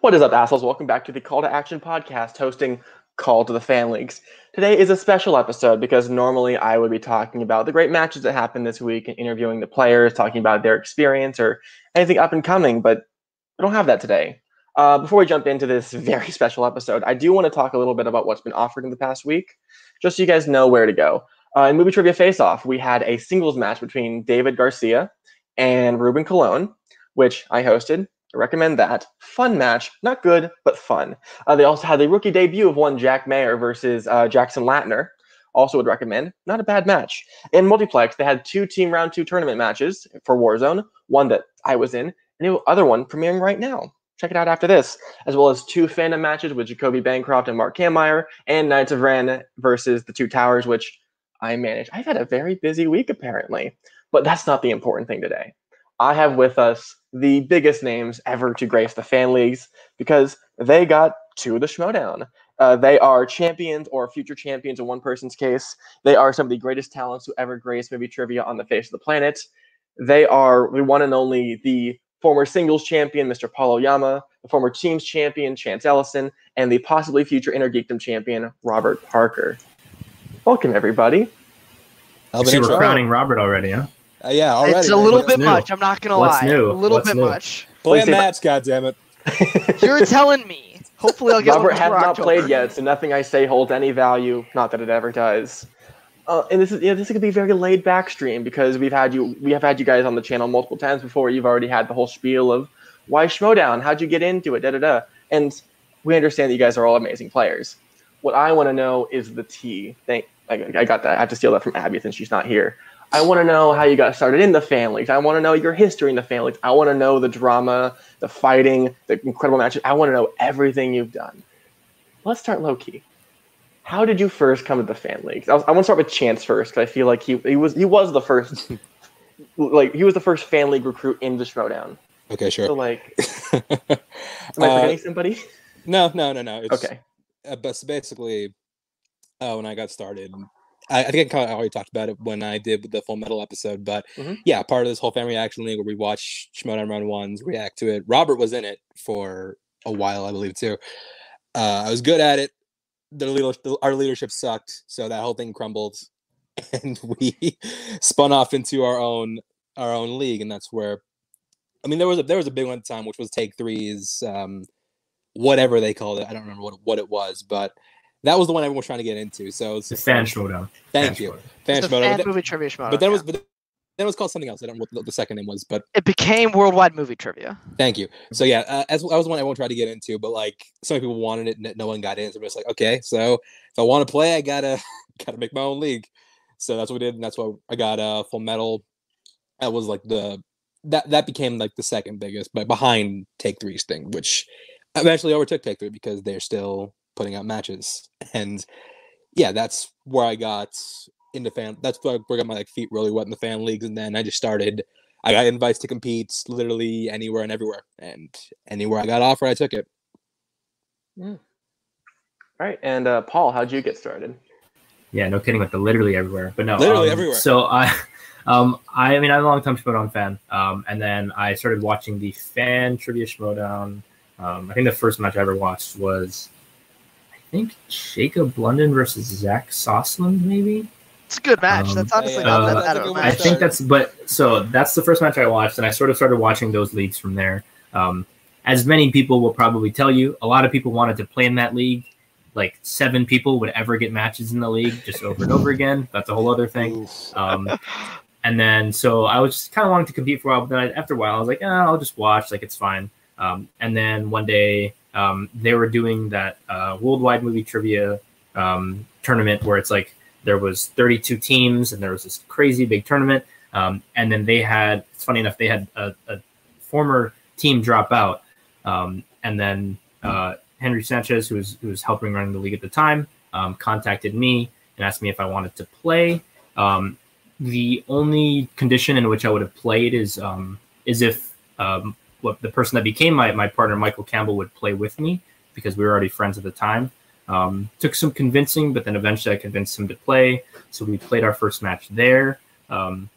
What is up, assholes? Welcome back to the Call to Action podcast hosting Call to the Fan Leagues. Today is a special episode because normally I would be talking about the great matches that happened this week and interviewing the players, talking about their experience or anything up and coming, but I don't have that today. Uh, before we jump into this very special episode, I do want to talk a little bit about what's been offered in the past week, just so you guys know where to go. Uh, in Movie Trivia Face Off, we had a singles match between David Garcia and Ruben Colon, which I hosted. I recommend that. Fun match, not good, but fun. Uh, they also had the rookie debut of one Jack Mayer versus uh, Jackson Latner. Also would recommend. Not a bad match. In multiplex, they had two team round two tournament matches for Warzone. One that I was in, and the other one premiering right now. Check it out after this, as well as two fandom matches with Jacoby Bancroft and Mark Kampmeyer, and Knights of Ren versus the Two Towers, which I managed. I've had a very busy week apparently, but that's not the important thing today. I have with us the biggest names ever to grace the fan leagues because they got to the Schmoedown. Uh, they are champions or future champions in one person's case. They are some of the greatest talents who ever graced maybe trivia on the face of the planet. They are the one and only the former singles champion, Mr. Paul Oyama, the former teams champion, Chance Ellison, and the possibly future Inner Geekdom champion, Robert Parker. Welcome, everybody. I See, we're crowning Robert already, huh? Uh, yeah, already. It's a little What's bit new? much. I'm not gonna What's lie. new? A little What's bit new? much. Play a Please say- match, goddammit. You're telling me. Hopefully, I'll get Robert one has not October. played yet, so nothing I say holds any value. Not that it ever does. Uh, and this is you know, this is gonna be a very laid back stream because we've had you we have had you guys on the channel multiple times before. You've already had the whole spiel of why Schmoedown, how'd you get into it, da da da. And we understand that you guys are all amazing players. What I want to know is the tea. Thank I, I got that. I have to steal that from Abby since she's not here. I want to know how you got started in the families. I want to know your history in the families. I want to know the drama, the fighting, the incredible matches. I want to know everything you've done. Let's start low key. How did you first come to the fan leagues? I, was, I want to start with Chance first because I feel like he, he was he was the first like he was the first fan league recruit in the Schmoedown. Okay, sure. So like, am I Uh, forgetting somebody? no, no, no, no. It's, Okay. Uh, but basically, uh, when I got started, I, I think I kind of already talked about it when I did the Full Metal episode. But Mhm. yeah, part of this whole family reaction league where we watch Schmoedown Run Ones, react to it. Robert was in it for a while, I believe, too. Uh, I was good at it. The leader, our leadership sucked, so that whole thing crumbled, and we spun off into our own our own league, and that's where. I mean, there was a there was a big one at the time, which was Take Three's, um, whatever they called it. I don't remember what what it was, but that was the one everyone was trying to get into. So it's The fan showdown. thank Fan you, showdown. fan It's the Schmoedown. fan But, movie trivia Schmoedown, but then it was but then it was called something else. I don't know what the- the second name was, but it became worldwide movie trivia. Thank you. So yeah, uh, as that was one everyone tried to get into, but like so many people wanted it, and no one got in. So I'm just like, okay, so if I want to play, I gotta gotta make my own league. So that's what we did, and that's why I got uh, Full Metal. That was like the that that became like the second biggest, but behind Take Three's thing, which eventually overtook Take Three because they're still putting out matches, and yeah, that's where I got into fan. That's where I got my like feet really wet in the fan leagues, and then I just started. I got invites to compete literally anywhere and everywhere, and anywhere I got offered, I took it. All right. And uh, Paul, how'd you get started? Yeah, no kidding with the literally everywhere. But no, Literally um, everywhere. So I, um, I, I mean, I'm a long time Schmoedown fan. Um, and then I started watching the fan trivia Schmoedown. Um, I think the first match I ever watched was, I think Jacob London versus Zach Sosland, maybe. It's a good match. Um, That's honestly yeah, not uh, that bad of a good one I think that's, but so that's the first match I watched, and I sort of started watching those leagues from there. Um, as many people will probably tell you, a lot of people wanted to play in that league. Like seven people would ever get matches in the league just over and over again. That's a whole other thing. Um, and then so I was just kind of wanting to compete for a while, but then I, after a while I was like, eh, I'll just watch, like it's fine. Um, and then one day um, they were doing that uh, worldwide movie trivia um, tournament where it's like there was 32 teams and there was this crazy big tournament. Um, and then they had, it's funny enough, they had a, a former team drop out, um, and then uh, Henry Sanchez, who was who was helping running the league at the time, um, contacted me and asked me if I wanted to play. Um, the only condition in which I would have played is is if um, what the person that became my, my partner, Michael Campbell, would play with me because we were already friends at the time. Um, took some convincing, but then eventually I convinced him to play. So we played our first match there. Um,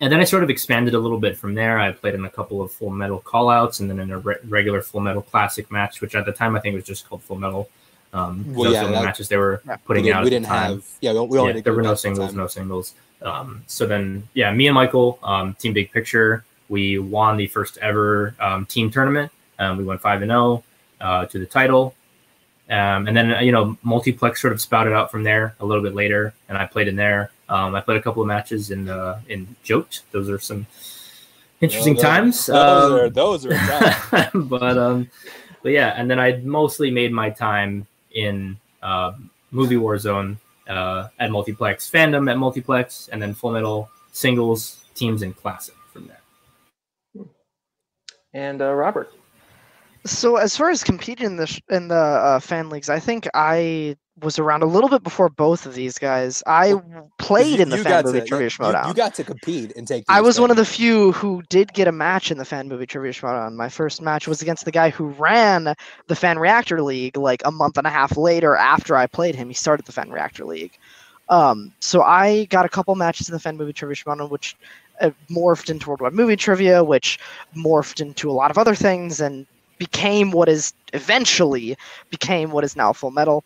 and then I sort of expanded a little bit from there. I played in a couple of Full Metal callouts, and then in a re- regular Full Metal Classic match, which at the time I think was just called Full Metal. Um, Well, those yeah, were the matches they were Yeah. putting we, did, out. we didn't the time. have. Yeah, we, we only yeah, there were no singles, no singles. Um, so then, yeah, me and Michael, um, Team Big Picture, we won the first ever um, team tournament. Um, we went five and zero uh, to the title, um, and then uh, you know multiplex sort of spouted out from there a little bit later, and I played in there. Um, I played a couple of matches in uh, in Jote. Those are some interesting those- times. Those Um, are those are but um, but yeah, and then I mostly made my time in uh, movie Warzone uh, at multiplex, fandom at multiplex, and then Full Metal singles, teams, and classic. And uh, Robert. So as far as competing in the sh- in the uh, fan leagues, I think I was around a little bit before both of these guys. I played in the fan movie to- trivia you, showdown. you got to compete and take. I was one of the few who did get a match in the fan movie trivia showdown. My first match was against the guy who ran the fan reactor league like a month and a half later after I played him. He started the fan reactor league. Um, so I got a couple matches in the fan movie trivia showdown, which morphed into worldwide movie trivia, which morphed into a lot of other things and became what is eventually became what is now full metal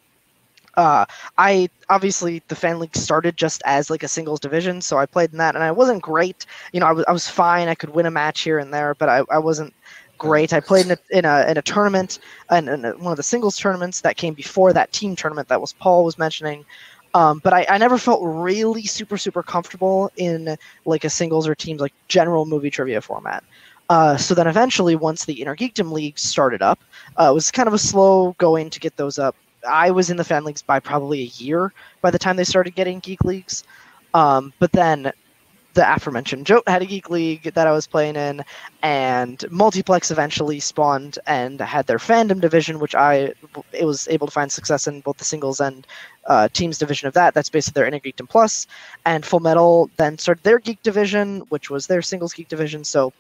uh, I obviously the fan league started just as like a singles division, so I played in that, and I wasn't great. You know, I was I was fine. I could win a match here and there, but I, I wasn't great. I played in a in a, in a tournament, and one of the singles tournaments that came before that team tournament that was Paul was mentioning. Um, but I, I never felt really super super comfortable in like a singles or teams like general movie trivia format. Uh, so then eventually, once the Inner Geekdom League started up, uh, it was kind of a slow going to get those up. I was in the fan leagues by probably a year by the time they started getting geek leagues. Um, but then the aforementioned Jote had a geek league that I was playing in, and Multiplex eventually spawned and had their fandom division, which I it was able to find success in both the singles and uh, teams division of that. That's basically their Inner Geekdom plus. Plus, and Full Metal then started their geek division, which was their singles geek division. So,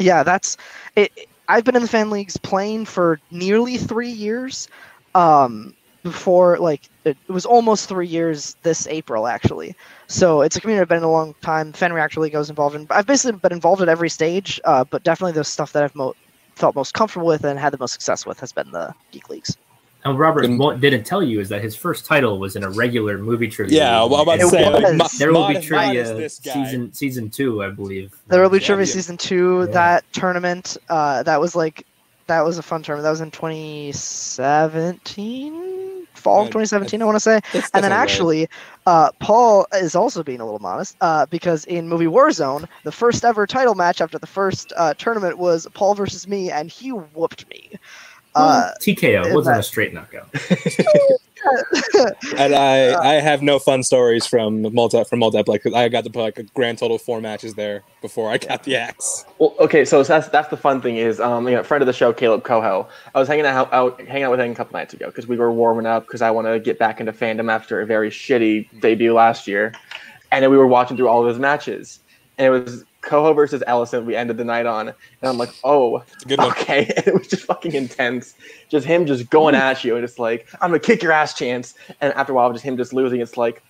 yeah, that's it. I've been in the fan leagues playing for nearly three years. Um, before like it, it was almost three years this April actually. So it's a community I've been in a long time. Fan actually goes involved in. I've basically been involved at every stage, uh, but definitely the stuff that I've mo- felt most comfortable with and had the most success with has been the geek leagues. And Robert Good. what didn't tell you is that his first title was in a regular movie trivia. Yeah, league. well, I'm about to say like, was. mo- there will be mod- mod is trivia this season season two, I believe. The Early Yeah, Trivia yeah. Season Two, Yeah. that tournament, uh, that was like that was a fun tournament. That was in 2017, fall of Yeah, 2017, I want to say. And then actually, uh, Paul is also being a little modest uh, because in movie Warzone, the first ever title match after the first uh, tournament was Paul versus me, and he whooped me. Uh, TKO wasn't that- a straight knockout. and I Uh, I have no fun stories from multi from multiplex I got to play like a grand total of four matches there before I got the axe. Well, okay, so that's that's the fun thing is, um, you know, friend of the show, Caleb Coho. I was hanging out, out hanging out with him a couple nights ago because we were warming up because I want to get back into fandom after a very shitty debut last year, and then we were watching through all of his matches, and it was Coho versus Ellison. We ended the night on, and I'm like, oh, good one. okay, and it was just fucking intense, just him just going at you, and it's like, I'm gonna kick your ass, chance, and after a while, just him just losing. It's like,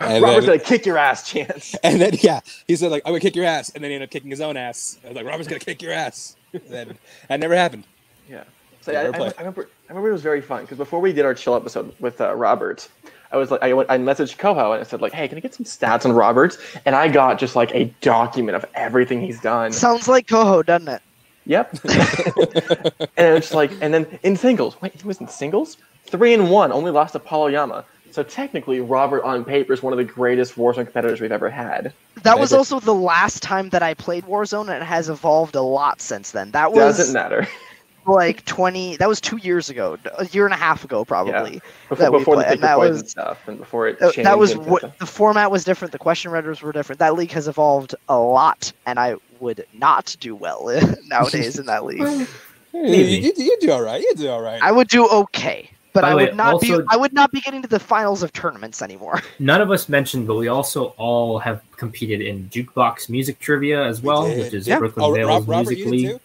And Robert's then- gonna kick your ass, chance. And then yeah, he said like I'm gonna kick your ass, and then he ended up kicking his own ass. I was like Robert's gonna kick your ass. And then that never happened. Yeah. So Yeah, I, I. I remember, I remember it was very fun because before we did our chill episode with uh, Robert, I was like, I, went, I messaged Coho and I said like, hey, can I get some stats on Roberts? And I got just like a document of everything he's done. sounds like Coho, doesn't it? Yep. and it's like, and then in singles, wait, he was in singles, three and one, only lost to Paul Oyama. So technically, Robert on paper is one of the greatest Warzone competitors we've ever had. That was also the last time that I played Warzone, and it has evolved a lot since then. That was Doesn't matter. Like 20. That was two years ago, a year and a half ago, probably. yeah. Before, That before the play- and that Your Poison was- stuff and before it changed. that was what the format was different. The question readers were different. That league has evolved a lot, and I would not do well nowadays in that league. you, Maybe. you, you do all right. You do all right. I would do okay, but By I way, would not also- be. I would not be getting to the finals of tournaments anymore. None of us mentioned, but we also all have competed in jukebox music trivia as well, did. which is Yeah. Oh, Brooklyn oh, Vales Rob, Robert, Music you did League.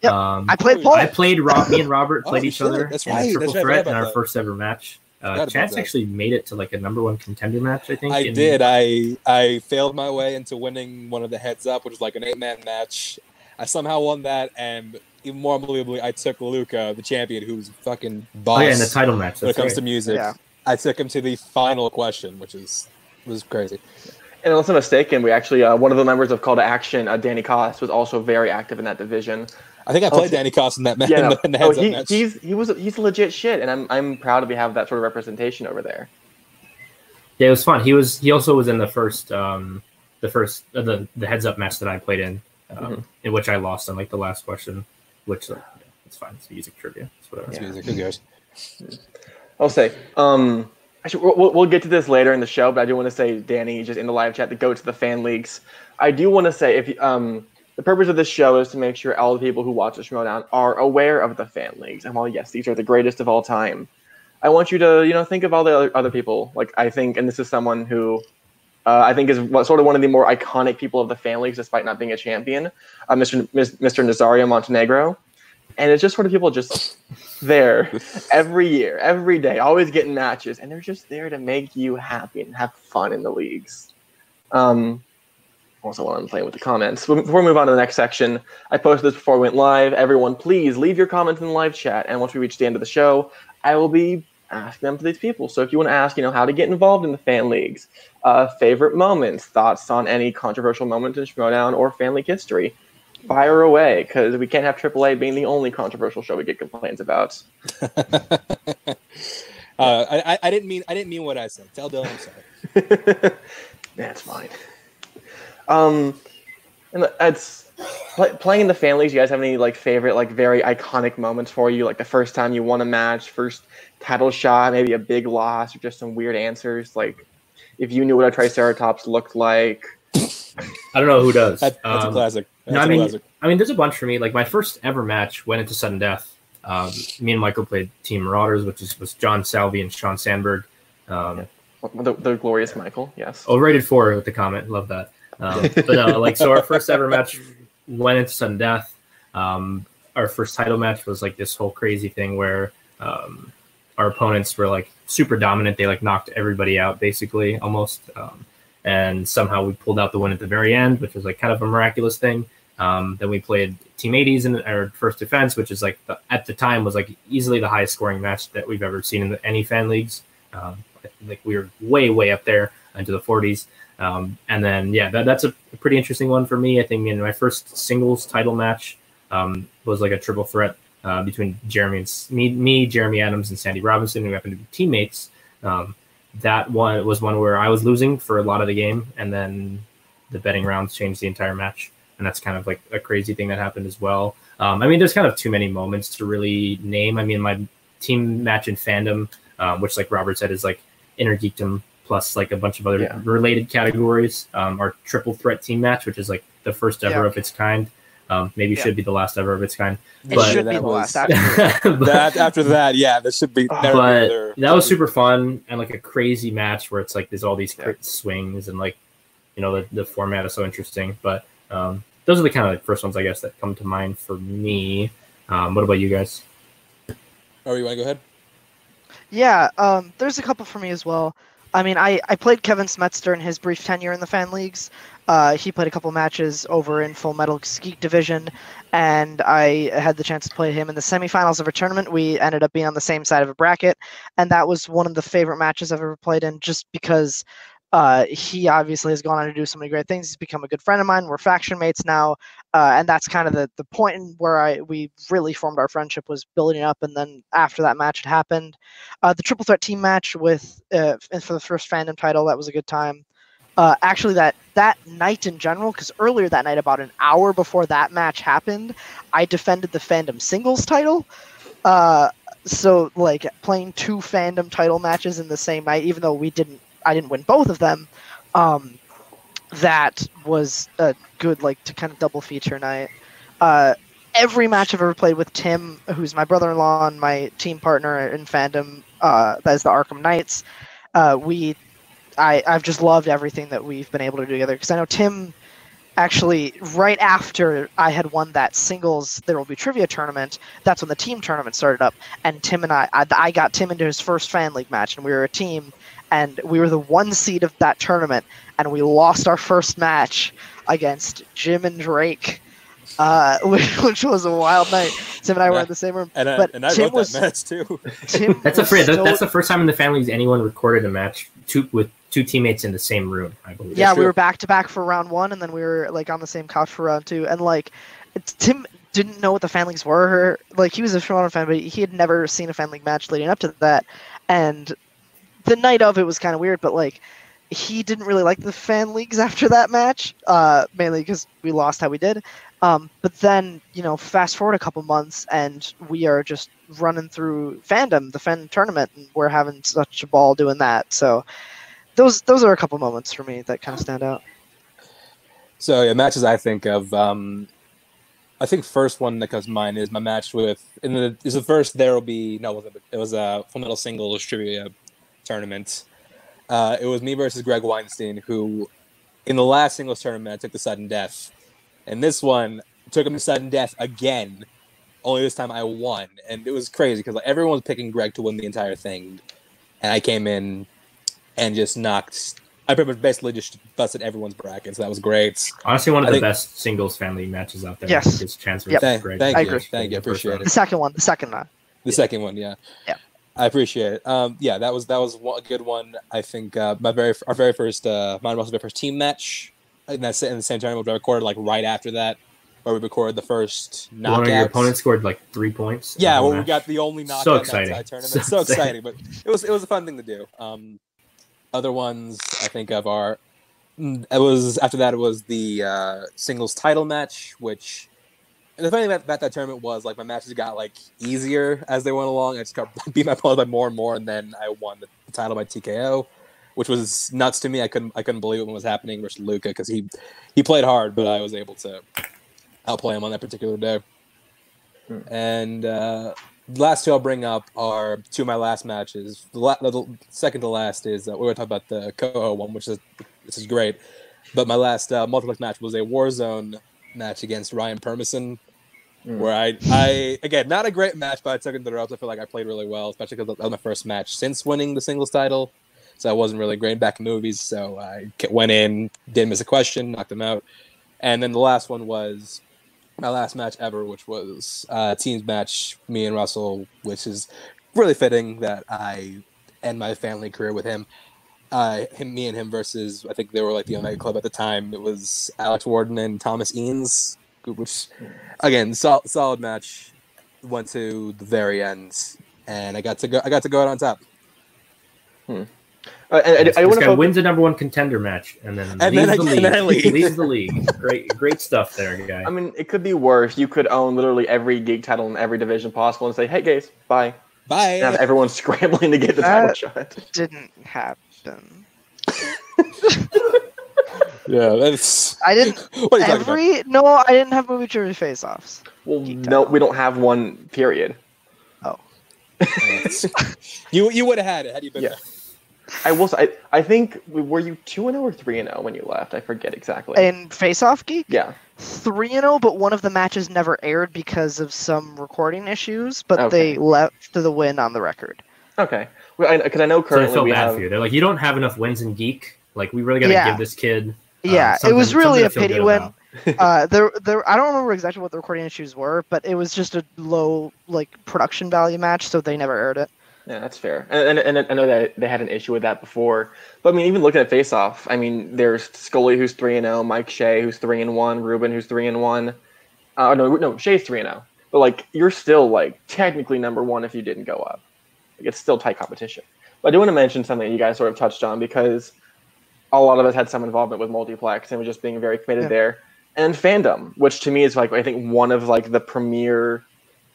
Too. Yep. Um, I played Oh, Paul. I played Rob. Me and Robert Oh, played each shit, other that's in right, a triple that's threat in our that. first ever match. Uh, Chance actually made it to like a number one contender match. I think. I in- did. I I failed my way into winning one of the heads up, which was like an eight man match. I somehow won that, and even more unbelievably, I took Luca, the champion, who's fucking Oh yeah, in the title match. when it comes right. to music. Yeah. I took him to the final question, which is was crazy. And unless I'm mistaken, we actually uh, one of the members of Call to Action, uh, Danny Cost, was also very active in that division. I think I Oh, played Danny Cost in that match. Yeah, in no. the, in the oh, heads up he, match. he's he was he's legit shit, and I'm I'm proud to be have that sort of representation over there. Yeah, it was fun. He was. He also was in the first, um, the first, uh, the the heads up match that I played in, um, Mhm. in which I lost on like the last question, which uh, it's fine. It's music trivia. It's whatever. It's Yeah. music. Who cares? I'll say. Um, actually, we'll, we'll- we'll get to this later in the show, but I do want to say, Danny, just in the live chat, to go to the fan leagues. I do want to say, if you- um, the purpose of this show is to make sure all the people who watch the Schmoedown are aware of the fan leagues. And while yes, these are the greatest of all time, I want you to you know think of all the other, other people. Like I think, and this is someone who. Uh, I think is what, sort of one of the more iconic people of the fan leagues, despite not being a champion, uh, Mr. Mis- Mr. Nazario Montenegro, and it's just sort of people just there every year, every day, always getting matches, and they're just there to make you happy and have fun in the leagues. Um, also, while I'm playing with the comments, before we move on to the next section, I posted this before we went live. Everyone, please leave your comments in the live chat, and once we reach the end of the show, I will be asking them to these people. So if you want to ask, you know, how to get involved in the fan leagues, uh, favorite moments, thoughts on any controversial moment in Schmoedown or fan league history, fire away because we can't have AAA being the only controversial show we get complaints about. uh, I, I- I didn't mean I didn't mean what I said. Tell Dylan I'm sorry. That's fine. Um, and it's play, playing in the families. You guys have any like favorite, like very iconic moments for you? Like the first time you won a match, first title shot, maybe a big loss, or just some weird answers. Like if you knew what a Triceratops looked like. I don't know who does. That, that's a Um, classic. That's no, I a mean, classic. I mean, there's a bunch for me. Like my first ever match went into sudden death. Um, me and Michael played Team Marauders, which is, was John Salvi and Sean Sandberg. Um, The, the glorious Michael, yes. Oh, rated four with the comment. Love that. Um, but no, like so, our first ever match went into sudden death. Um, our first title match was like this whole crazy thing where um, our opponents were like super dominant. They like knocked everybody out basically, almost. Um, and somehow we pulled out the win at the very end, which was like kind of a miraculous thing. Um, then we played Team 80s in our first defense, which is like the, at the time was like easily the highest scoring match that we've ever seen in the, any fan leagues. Um, like we were way way up there into the 40s. Um, and then yeah, that, that's a, pretty interesting one for me. I think in my first singles title match um, was like a triple threat uh, between Jeremy and me, me, Jeremy Adams, and Sandy Robinson, who happened to be teammates. Um, that one was one where I was losing for a lot of the game, and then the betting rounds changed the entire match, and that's kind of like a crazy thing that happened as well. Um, I mean, there's kind of too many moments to really name. I mean, my team match in fandom, um, which like Robert said is like inner geekdom plus like a bunch of other Yeah. related categories. Um, our triple threat team match, which is like the first ever Yeah. of its kind. Um, maybe Yeah. should be the last ever of its kind. It But- should be that the was- last. After. but, that after that, yeah, this should be. Never be but there. that was super fun and like a crazy match where it's like there's all these Yeah. swings and like you know the, the format is so interesting. But um, those are the kind of like first ones I guess that come to mind for me. Um, what about you guys? Oh, you want to go ahead? Yeah, um, there's a couple for me as well. I mean, I, I played Kevin Smets during his brief tenure in the fan leagues. Uh, he played a couple matches over in Full Metal Geek Division, and I had the chance to play him in the semifinals of a tournament. We ended up being on the same side of a bracket, and that was one of the favorite matches I've ever played in, just because uh, he obviously has gone on to do so many great things. He's become a good friend of mine. We're faction mates now, uh, and that's kind of the the point in where I we really formed our friendship was building up, and then after that match had happened uh, the triple threat team match with uh, for the first fandom title that was a good time uh, actually that that night in general because earlier that night about an hour before that match happened i defended the fandom singles title uh, so like playing two fandom title matches in the same night even though we didn't i didn't win both of them um, that was a good like to kind of double feature night uh, every match I've ever played with Tim, who's my brother-in-law and my team partner in fandom, uh, that is the Arkham Knights. Uh, we, I, I've just loved everything that we've been able to do together because I know Tim. actually right after I had won that singles there will be trivia tournament, that's when the team tournament started up, and Tim and I, I, I got Tim into his first fan league match, and we were a team, and we were the one seed of that tournament, and we lost our first match against Jim and Drake. Uh, which, which was a wild night. Tim and I were in the same room, And I, but and I Tim wrote was that match too. Tim. That's a was fr- that, that's the first time in the family's anyone recorded a match two with two teammates in the same room. I believe. yeah, we were back to back for round one, and then we were like on the same couch for round two. And like, Tim didn't know what the fan leagues were. Like, he was a Toronto fan, but he had never seen a fan league match leading up to that. And the night of it was kind of weird, but like, he didn't really like the fan leagues after that match, uh, mainly because we lost how we did. Um, but then, you know, fast forward a couple months, and we are just running through fandom, the fan tournament, and we're having such a ball doing that. So, those those are a couple moments for me that kind of stand out. So yeah, matches I think of. Um, I think first one that comes to mind is my match with. and the is the first there will be no it wasn't it was a full metal singles trivia tournament. Uh, it was me versus Greg Weinstein, who in the last singles tournament I took the sudden death, and this one took him to sudden death again. Only this time I won, and it was crazy because like, everyone was picking Greg to win the entire thing, and I came in and just knocked. I pretty much basically just busted everyone's brackets. That was great. Honestly, one of I the think- best singles family matches out there. Yes. Is Chance Yep. versus Thank, Greg. thank I you, agree. thank you, appreciate it. The it. second one, the second one. The second one, yeah. Yeah. I appreciate it. Um, yeah, that was that was a good one. I think uh, my very our very first uh, mine was the first team match. And that's in the same tournament we recorded like right after that, where we recorded the first The one where your knockouts. opponent scored like three points. Yeah, well, we got the only knockout So exciting. tournament. So So, exciting. exciting, but it was it was a fun thing to do. Um, other ones I think of are mm, it was after that it was the uh, singles title match, which and the funny thing about, about that tournament was like my matches got like easier as they went along. I just got beat my opponent by more and more, and then I won the, title by TKO, which was nuts to me. I couldn't I couldn't believe what was happening versus Luca because he he played hard, but I was able to outplay him on that particular day. Hmm. And uh, the last two I'll bring up are two of my last matches. The, la- the second to last is uh, we were talking about the Coho one, which is this is great. But my last uh, multiplex match was a Warzone match against Ryan Permison, Mm. where I, I again not a great match, but I took it to the ropes. I feel like I played really well, especially because that was my first match since winning the singles title. So I wasn't really great back in movies. So I went in, didn't miss a question, knocked him out. And then the last one was my last match ever, which was a teams match, me and Russell, which is really fitting that I end my family career with him. Uh, him, me and him versus I think they were like the Omega Club at the time. It was Alex Warden and Thomas Eanes, which again sol- solid match. Went to the very end, and I got to go. I got to go out on top. Uh, and I, This, I, want guy to wins a number one contender match and then And leaves then the I- league. then leave. leaves the league. Great, great stuff there, guy. I mean, it could be worse. You could own literally every geek title in every division possible and say, "Hey, guys, bye," Bye. and have everyone scrambling to get the title That- shot. Didn't happen. yeah, that's. I didn't. What are you talking about? Every no, I didn't have movie trivia face-offs. Well, Geek no, title. we don't have one. Period. Oh. you you would have had it had you been Yeah. there. I will. Say, I, I think were you two and zero or three and zero when you left? I forget exactly. In face-off geek, yeah. three and zero, but one of the matches never aired because of some recording issues. But Okay. they left the win on the record. Okay. Because I, know so I currently felt we bad have. for you. They're like, you don't have enough wins in geek. Like, we really got to Yeah. give this kid. um, Yeah, it was really a pity good when uh, there, there. I don't remember exactly what the recording issues were, but it was just a low like production value match, so they never aired it. Yeah, that's fair. And, and, and I know that they had an issue with that before. But I mean, even looking at Face Off, I mean, there's Scully who's three and zero, Mike Shea who's three and one, Ruben who's three and one. Uh, no, no, Shea's three and zero. But like, you're still like technically number one if you didn't go up. Like, it's still tight competition. But I do want to mention something you guys sort of touched on because a lot of us had some involvement with multiplex and was just being very committed Yeah. there. And fandom, which to me is like I think one of like the premier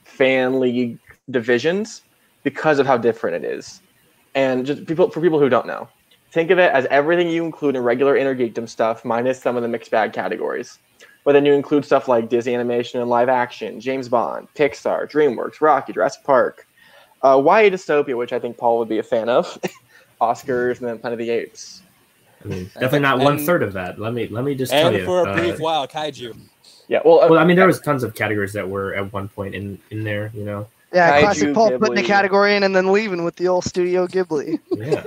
fan league divisions because of how different it is. And just people for people who don't know, think of it as everything you include in regular inner geekdom stuff minus some of the mixed bag categories. But then you include stuff like Disney animation and live action, James Bond, Pixar, DreamWorks, Rocky, Jurassic Park, uh, YA dystopia, which I think Paul would be a fan of, Oscars, and then Planet of the Apes. I mean, definitely not And- one third of that. Let me let me just tell And you. for a uh, brief while, kaiju. Yeah. Well, uh, well, I mean, there was tons of categories that were at one point in in there. You know, Yeah, Kaiju, classic Paul putting a category in and then leaving with the old Studio Ghibli. yeah.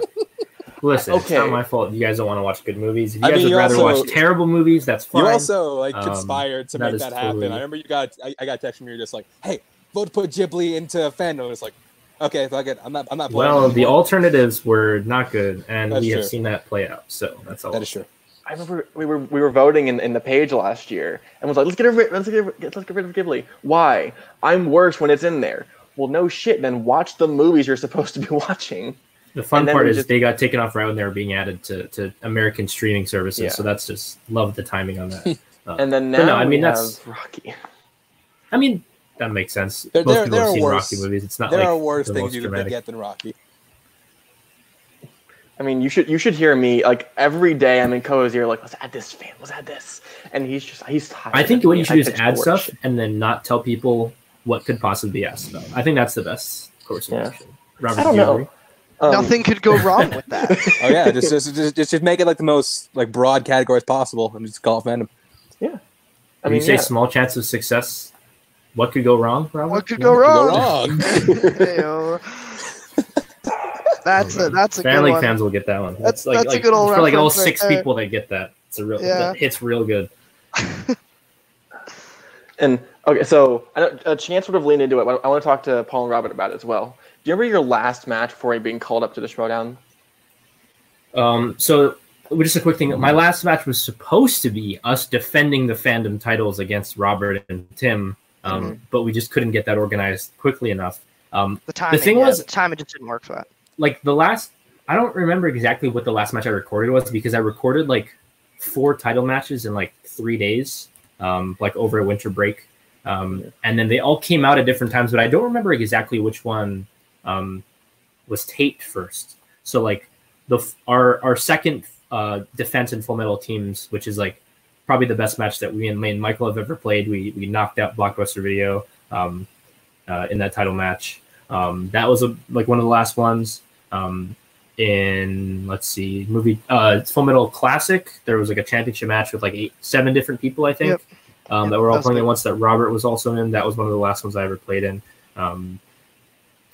Listen, it's not my fault. You guys don't want to watch good movies. If you I guys mean, would you rather also- watch terrible movies, that's fine. You also like Um, conspired to make is that happen. totally- I remember you got I, I got a text from you just like, hey, vote to put Ghibli into fandom. It's like, okay, fuck it. I'm not I'm not well, the alternatives were not good, and That's we have seen that play out. So that's all. that is true. I remember we were we were voting in, in the page last year and was like, let's get rid let's get rid, let's get rid of Ghibli. Why? I'm worse when it's in there. Well, no shit. Then watch the movies you're supposed to be watching. The fun part is just- they got taken off right when they were being added to, to American streaming services. Yeah. So that's just love the timing on that. Uh, And then now no, I mean, we that's- have Rocky. I mean, that makes sense. There- Most there- people there have are seen worse- Rocky movies. It's not There like are worse the things you could get than Rocky. I mean, you should you should hear me like every day. I'm in Ko's ear, like let's add this fan, let's add this, and he's just he's tired. I think of what you should I do is add worse stuff shit. and then not tell people what could possibly be asked about. I think that's the best course of Yeah. action. Robert, I don't do you know. agree? Um, Nothing could go wrong with that. Oh yeah, just just, just just just make it like the most like broad categories possible and just call it fandom. I When mean, you say yeah. small chance of success, what could go wrong, Robert? What could go Go wrong? wrong. Heyo. That's a that's a Family good one. fans will get that one. That's- It's like, that's a good old for like all reference right six people that get that. It's a real Yeah. that hits real good. And okay, so I know, uh, Chance would have leaned into it. But I want to talk to Paul and Robert about it as well. Do you remember your last match before being called up to the showdown? Um, so just a quick thing. My last match was supposed to be us defending the fandom titles against Robert and Tim, um, Mm-hmm. but we just couldn't get that organized quickly enough. Um, The timing. thing yeah, was- the time it just didn't work for that. like the last, I don't remember exactly what the last match I recorded was because I recorded like four title matches in like three days, um, like over a winter break, um, and then they all came out at different times, but I don't remember exactly which one um, was taped first. So like the our our second uh, defense and full metal teams, which is like probably the best match that we and me and Michael have ever played. We we knocked out Blockbuster Video um, uh, in that title match. Um, that was a, like one of the last ones. Um, in let's see, movie uh, Full Metal Classic, there was like a championship match with like eight, seven different people, I think, Yep. um, Yep, that were all playing good. at once. That Robert was also in. That was one of the last ones I ever played in. Um,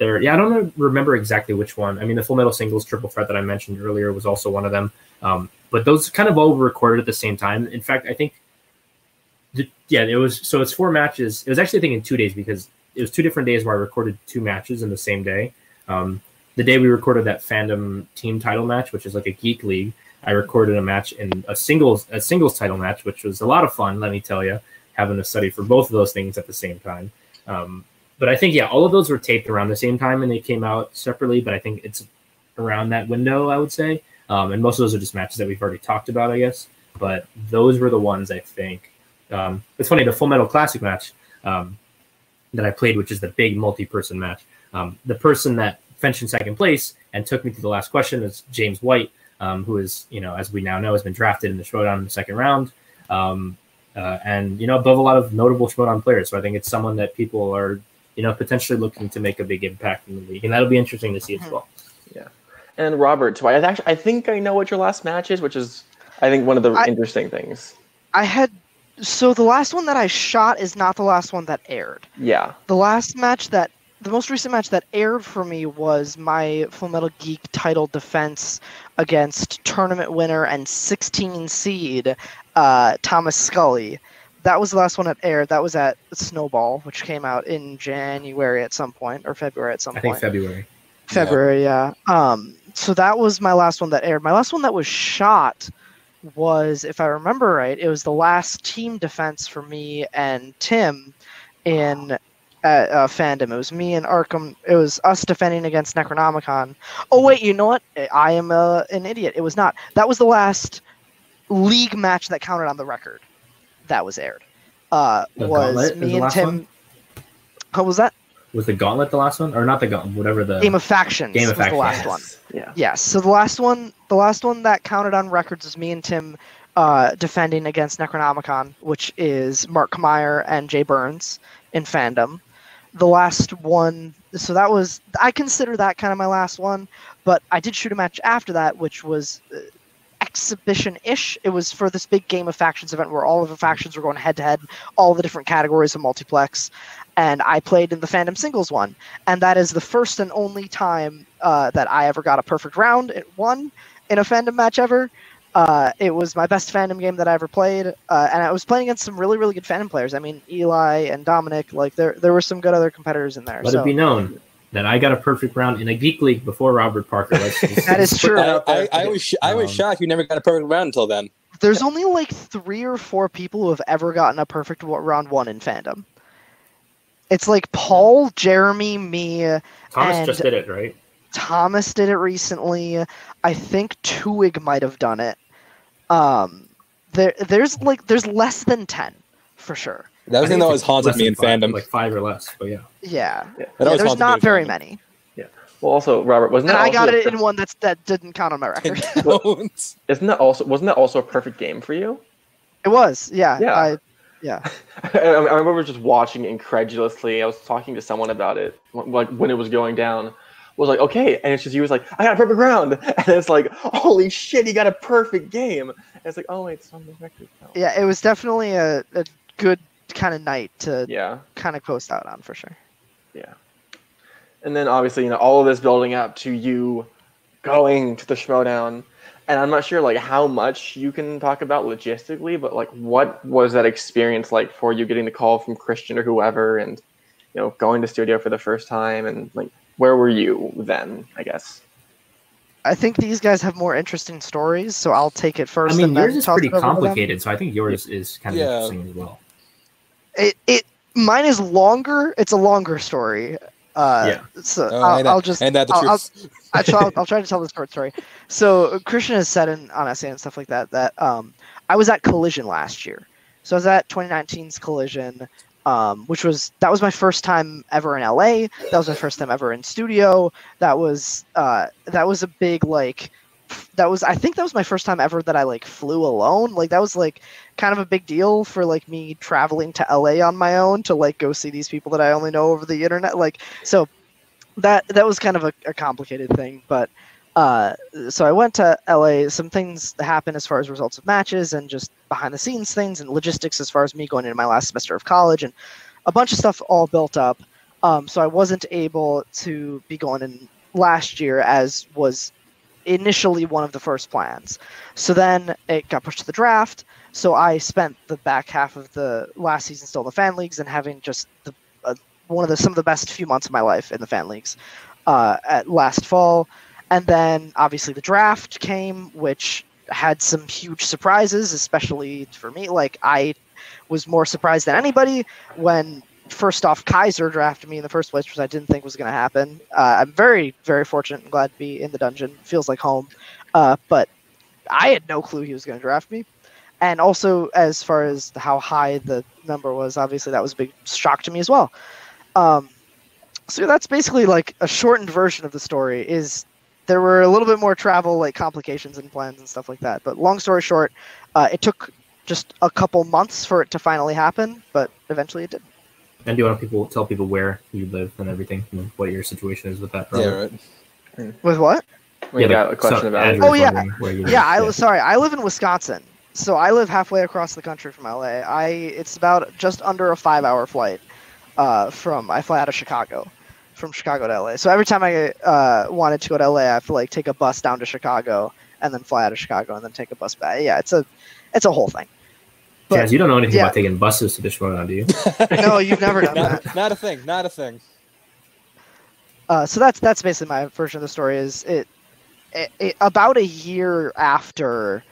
there, yeah, I don't remember exactly which one. I mean, the Full Metal Singles Triple Threat that I mentioned earlier was also one of them. Um, but those kind of all were recorded at the same time. In fact, I think, the, yeah, it was. So it's four matches. It was actually I think in two days because it was two different days where I recorded two matches in the same day. Um, the day we recorded that fandom team title match, which is like a geek league, I recorded a match in a singles a singles title match, which was a lot of fun. Let me tell you, having to study for both of those things at the same time. Um, but I think yeah, all of those were taped around the same time and they came out separately. But I think it's around that window, I would say. Um, and most of those are just matches that we've already talked about, I guess. But those were the ones I think. Um, it's funny the Full Metal Classic match um, that I played, which is the big multi-person match. Um, the person that finished in second place and took me to the last question is James White, um, who is, you know, as we now know, has been drafted in the Schmoedown in the second round, um, uh, and you know, above a lot of notable Schmoedown players. So I think it's someone that people are, you know, potentially looking to make a big impact in the league, and that'll be interesting to see as well. Yeah, and Robert, too. I actually I think I know what your last match is, which is I think one of the I- interesting things. I had so the last one that I shot is not the last one that aired. Yeah. The last match that the most recent match that aired for me was my Full Metal Geek title defense against tournament winner and 16 seed uh, Thomas Scully. That was the last one that aired. That was at Snowball, which came out in January at some point or February at some I point. I think February. February, yeah. Um, so that was my last one that aired. My last one that was shot was, if I remember right, it was the last team defense for me and Tim in uh, uh, fandom. It was me and Arkham. It was us defending against Necronomicon. Oh wait, you know what? I am uh, an idiot. It was not. That was the last league match that counted on the record. That was aired. Uh, The was Gauntlet is me the and last Tim. one? How was that? Was the Gauntlet the last one, or not the Gauntlet? Whatever the Game of Factions Game of was the last Factions. one. Yeah. Yes. So the last one, the last one that counted on records is me and Tim uh, defending against Necronomicon, which is Mark Meyer and Jay Burns in fandom. The last one, so that was I consider that kind of my last one, but I did shoot a match after that, which was uh, exhibition-ish. It was for this big game of factions event where all of the factions were going head to head, all the different categories of multiplex, and I played in the fandom singles one, and that is the first and only time uh, that I ever got a perfect round at one in a fandom match ever. Uh, it was my best fandom game that I ever played, uh, and I was playing against some really, really good fandom players. I mean, Eli and Dominic, like there, there were some good other competitors in there. Let so. it be known that I got a perfect round in a geek league before Robert Parker. Let's just- That is true. I, I, I was sh- I was Um, shocked you never got a perfect round until then. There's only like three or four people who have ever gotten a perfect round one in fandom. It's like Paul, Jeremy, me, Thomas and- just did it, right? Thomas did it recently. I think Tuig might have done it. Um, there, there's like there's less than ten for sure. That was the thing think that it's always haunted me in five, fandom. like five or less. But yeah, Yeah, Yeah. Yeah, there's not very fandom. many, Yeah. Well, also Robert wasn't and that I got also a it in one that's that didn't count on my record. Don't. Isn't that also wasn't that also a perfect game for you? it was, yeah, Yeah. I, yeah. I, I remember just watching incredulously. I was talking to someone about it, like when it was going down. Was like, okay, and it's just he was like, I got a perfect round, and it's like, holy shit, he got a perfect game. And it's like, oh wait, it's on the record. now. Yeah, it was definitely a, a good kind of night to Yeah, kind of coast out on for sure. yeah. And then obviously, you know, all of this building up to you going to the Schmoedown. And I'm not sure like how much you can talk about logistically, but like what was that experience like for you getting the call from Kristian or whoever and you know, going to studio for the first time and like where were you then, I guess? I think these guys have more interesting stories, so I'll take it first. I mean and then yours is toss pretty it over to them. complicated, so I think yours is kind of Yeah. interesting as well. It, it mine is longer. It's a longer story. Uh, Yeah. So Oh, I'll, I'll just and that the I'll, I'll, truth? I try, I'll try to tell the short story. So Kristian has said in on essay and stuff like that that um, I was at Collision last year. So I was at 2019's Collision, um, which was that was my first time ever in LA. That was my first time ever in studio. That was uh, that was a big like that was I think that was my first time ever that I like flew alone. Like that was like kind of a big deal for like me traveling to LA on my own to like go see these people that I only know over the internet. Like so that that was kind of a, a complicated thing, but uh, so I went to LA. Some things happened as far as results of matches and just behind the scenes things and logistics as far as me going into my last semester of college and a bunch of stuff all built up. Um, so I wasn't able to be going in last year as was initially one of the first plans. So then it got pushed to the draft. So I spent the back half of the last season still in the fan leagues and having just the uh, one of the some of the best few months of my life in the fan leagues uh, at last fall. And then obviously the draft came, which had some huge surprises, especially for me. Like I was more surprised than anybody when first off Kaiser drafted me in the first place, which I didn't think was going to happen. Uh, I'm very, very fortunate and glad to be in the dungeon. Feels like home. Uh, but I had no clue he was going to draft me. And also, as far as how high the number was, obviously that was a big shock to me as well. Um, so that's basically like a shortened version of the story. Is there were a little bit more travel, like complications and plans and stuff like that. But long story short, uh, it took just a couple months for it to finally happen, but eventually it did. And do you want people tell people where you live and everything, and what your situation is with that? Yeah, right. With what? We Yeah, got a question so about Andrew it. Oh, yeah. where you live. Yeah, I was sorry. I live in Wisconsin, so I live halfway across the country from LA. I it's about just under a five-hour flight uh, from. I fly out of Chicago, from Chicago to LA. So every time I uh, wanted to go to LA, I have to like take a bus down to Chicago and then fly out of Chicago and then take a bus back. Yeah, it's a it's a whole thing. But- Jazz, you don't know anything yeah. about taking buses to the Schmoedown, do you? No, you've never done not, that. not a thing. Not a thing. Uh, so that's that's basically my version of the story. Is it, it, it about a year after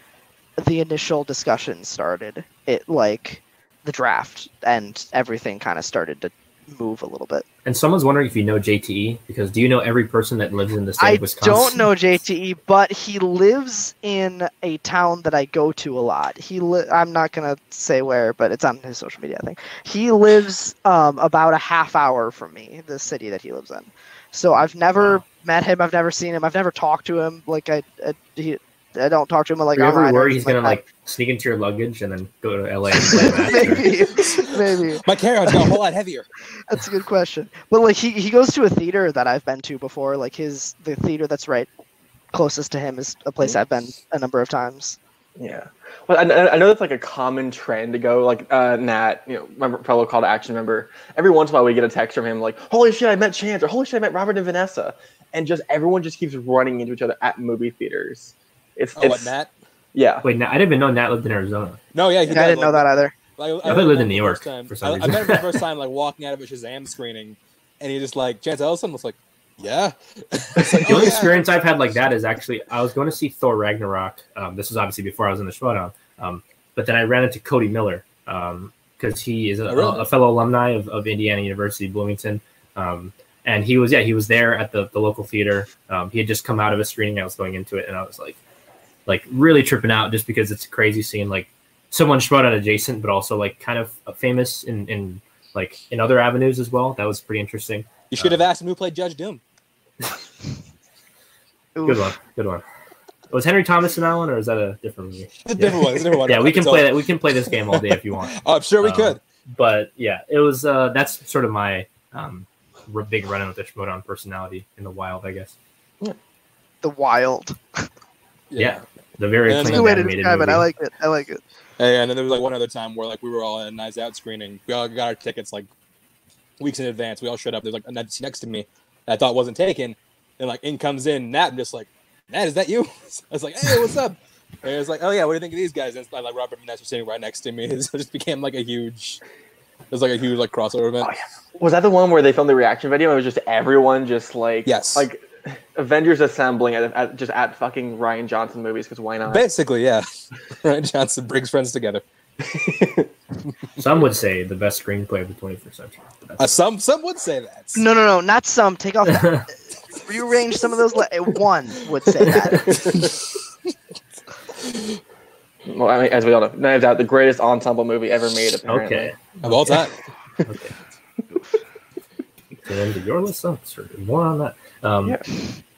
the initial discussion started, it like the draft and everything kind of started to move a little bit. And someone's wondering if you know JTE because do you know every person that lives in the state I of Wisconsin? don't know JTE, but he lives in a town that I go to a lot. He li- I'm not gonna say where, but it's on his social media. I think he lives um, about a half hour from me, the city that he lives in. So I've never Wow. met him. I've never seen him. I've never talked to him. Like I, I, he, I don't talk to him like Are you ever online worried he's anything gonna like like sneak into your luggage and then go to LA and play a match? that. or- maybe, maybe. My carry-on's got a whole lot heavier. That's a good question. But like he, he goes to a theater that I've been to before, like his the theater that's right closest to him is a place I've been a number of times. Yeah. Well, I, I know that's like a common trend to go like uh, Nat, you know, my fellow call to action member. Every once in a while, we get a text from him like, "Holy shit, I met Chance," or "Holy shit, I met Robert and Vanessa," and just everyone just keeps running into each other at movie theaters. It's Oh, it's what, Nat? yeah. Wait, Nat, I didn't even know Nat lived in Arizona. No, yeah, he Yeah, I didn't know that either. Like, I thought he lived in New York Time, for some I, I reason. met him the first time, like walking out of a Shazam screening, and he just like Chance Ellison was like, "Yeah." It's like, The "Oh, only yeah." experience I've had like that is actually I was going to see Thor Ragnarok. Um, this was obviously before I was in the Showdown. Um, but then I ran into Cody Miller because he is a, Oh, really? a fellow alumni of, of Indiana University Bloomington. Um, and he was yeah he was there at the, the local theater. Um, he had just come out of a screening. I was going into it and I was like like really tripping out just because it's a crazy seeing like someone Schmoedown adjacent, but also like kind of famous in in like in other avenues as well. That was pretty interesting. You should have asked him who played Judge Doom. Good one. Good one. Was Henry Thomas in that one, or is that a different movie? It's a different one. It's a different one. Yeah, we can play that. We can play this game all day if you want. Oh, I'm sure we Um, could. But yeah, it was. Uh, that's sort of my um, r- big run-in with the Schmoedown personality in the wild, I guess. The wild. Yeah, the very And That's a good way to animated describe it. I like it. I like it. And then there was like one other time where like we were all at a nice out screening. We all got our tickets like weeks in advance. We all showed up. There's like a seat next to me that I thought wasn't taken. And like in comes in Nat. I'm just like, Nat, is that you? I was like, hey, what's up? And it was like, oh yeah, what do you think of these guys? And it's like Robert and Ness were sitting right next to me. It just became like a huge. It was like a huge like crossover event. Oh, yeah. Was that the one where they filmed the reaction video? It was just everyone just like Yes. like Avengers assembling at, at just at fucking Rian Johnson movies because why not? Basically, yeah. Rian Johnson brings friends together. Some would say the best screenplay of the 21st century. Uh, some some would say that. No, no, no, not some. Take off. That. Rearrange some of those. Le- one would say that. Well, I mean, as we all know, Knives Out, the greatest ensemble movie ever made. Apparently. okay. Of all time. Okay. Get into your list. Sure. More on that. Um, Yeah.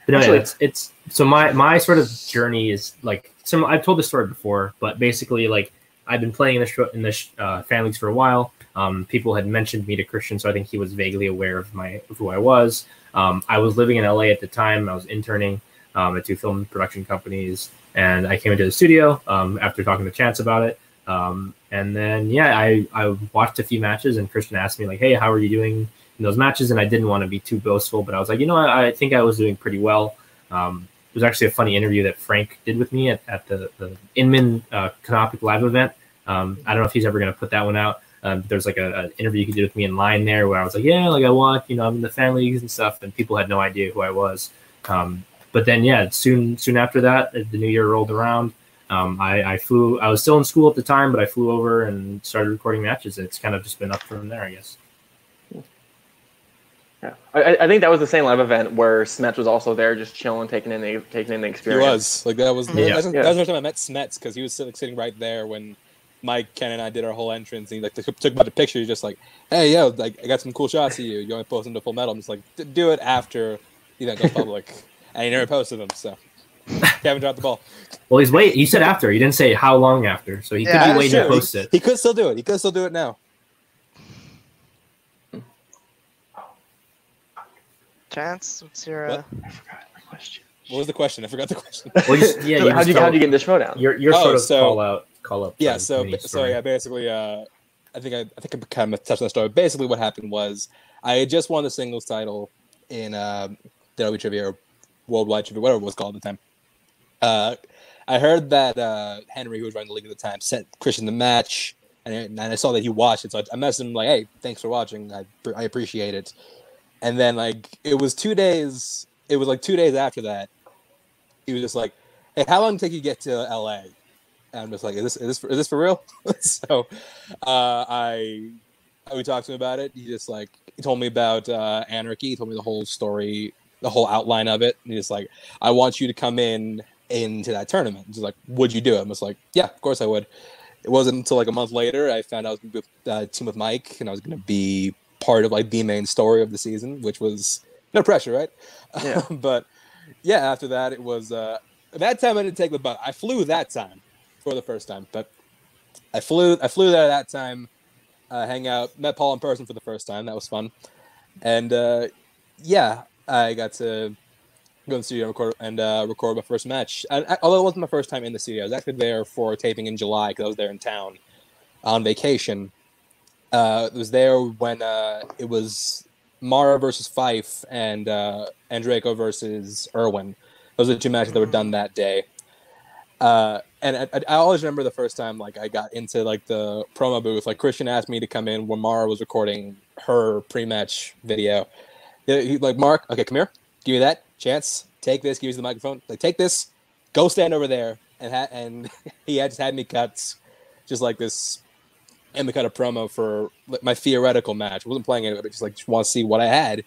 But no, Actually- yeah, it's it's so my my sort of journey is like some I've told this story before, but basically like I've been playing in the show, in the uh, fan leagues for a while. Um, people had mentioned me to Kristian, so I think he was vaguely aware of my of who I was. Um, I was living in LA at the time. I was interning um, at two film production companies, and I came into the studio um, after talking to Chance about it. Um, and then yeah, I I watched a few matches, and Kristian asked me like, "Hey, how are you doing?" In those matches, and I didn't want to be too boastful, but I was like, you know, I, I think I was doing pretty well. Um, it was actually a funny interview that Frank did with me at, at the, the Inman uh, Canopic live event. Um, I don't know if he's ever going to put that one out. Um, there's like an interview he did with me in line there where I was like, yeah, like I want, you know, I'm in the fan leagues and stuff, and people had no idea who I was. Um, but then, yeah, soon soon after that, the new year rolled around. Um, I, I flew. I was still in school at the time, but I flew over and started recording matches. It's kind of just been up from there, I guess. Yeah, I, I think that was the same live event where Smets was also there, just chilling, taking in the taking in the experience. He was like that was mm-hmm. Yeah. that's, Yeah. that was the first time I met Smets because he was sitting, sitting right there when Mike, Ken, and I did our whole entrance. And he like took, took about the picture. He's just like, "Hey, yo, like I got some cool shots of you. You want to post them to Full Metal?" I'm just like, "Do it after the event goes public." and he never posted them, so Kevin dropped the ball. Well, he's wait. You said after. You didn't say how long after, so he Yeah, could be waiting to Sure, post it. He could still do it. He could still do it now. Chance, what's your? Uh, What? I forgot my question. What was the question? I forgot the question. Well, you, yeah, So you how'd you how'd you get in this Schmoedown? Your your Oh, sort of so- call out, call up. yeah uh, so mini so story. yeah basically uh i think i, I think i kind of touched on the story basically what happened was i had just won the singles title in um derby trivia or worldwide trivia whatever it was called at the time uh i heard that uh henry who was running the league at the time sent Kristian the match and, I- and i saw that he watched it so i, I messaged him like hey thanks for watching I, I appreciate it and then like it was two days it was like two days after that he was just like hey how long did it take you to get to la and I'm just like, is this is this for, is this for real? so uh, I we talked to him about it. He just like he told me about uh, anarchy. He told me the whole story, the whole outline of it. And he's like, I want you to come in into that tournament. He's like, would you do it? I was like, yeah, of course I would. It wasn't until like a month later I found out I was gonna be with uh, team with Mike and I was to be part of like the main story of the season, which was no pressure, right? Yeah. but yeah, after that it was uh, that time I didn't take the butt. I flew that time for the first time, but I flew I flew there that time, uh, hang out, met Paul in person for the first time. That was fun, and uh, yeah, I got to go in the studio and record and uh, record my first match. And, uh, although it wasn't my first time in the studio, I was actually there for taping in July because I was there in town on vacation. Uh, it was there when uh, it was Mara versus Fife and uh, Andreyko versus Irwin. Those are the two matches that were done that day. Uh, and I, I always remember the first time like I got into like the promo booth. Like Kristian asked me to come in when Mara was recording her pre-match video. He, like Mark, okay, come here, give me that chance. Take this. Give me the microphone. Like take this. Go stand over there. And ha- and he had just had me cut just like this and we cut a promo for my theoretical match. I wasn't playing it, but just like just want to see what I had.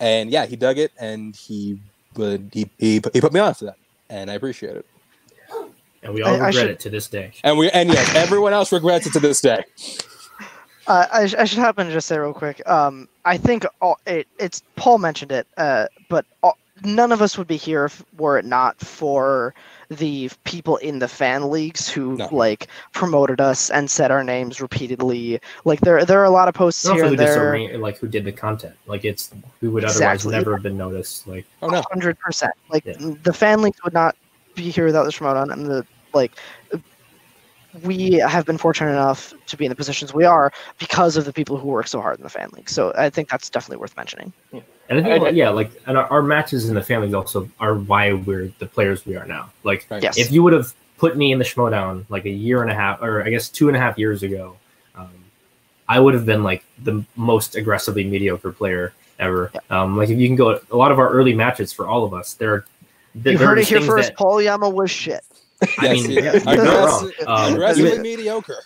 And yeah, he dug it, and he would he he, he put me on for that, and I appreciate it. And we all I- I regret should- it to this day. And we and yes, everyone else regrets it to this day. Uh, I, sh- I should happen to just say real quick. Um, I think all, it, it's Paul mentioned it, uh, but all, none of us would be here if, were it not for the people in the fan leagues who No. like promoted us and said our names repeatedly. Like there, there are a lot of posts Not here and there. arra- like who did the content. Like it's we would otherwise Exactly. never have been noticed. Like Oh no, hundred percent. Like Yeah. the fan leagues would not be here without this remote on, and the like. We have been fortunate enough to be in the positions we are because of the people who work so hard in the fan league. So I think that's definitely worth mentioning. And I think I- like, yeah, like and our, our matches in the family also are why we're the players we are now. Like Yes. if you would have put me in the Schmoedown like a year and a half, or I guess two and a half years ago, um, I would have been like the most aggressively mediocre player ever. Um, like if you can go, a lot of our early matches for all of us, there. there You there heard it here first. that- Paul Oyama was shit. I Yes, mean, yeah. you're not Aggressive- wrong. Um, aggressively even- mediocre.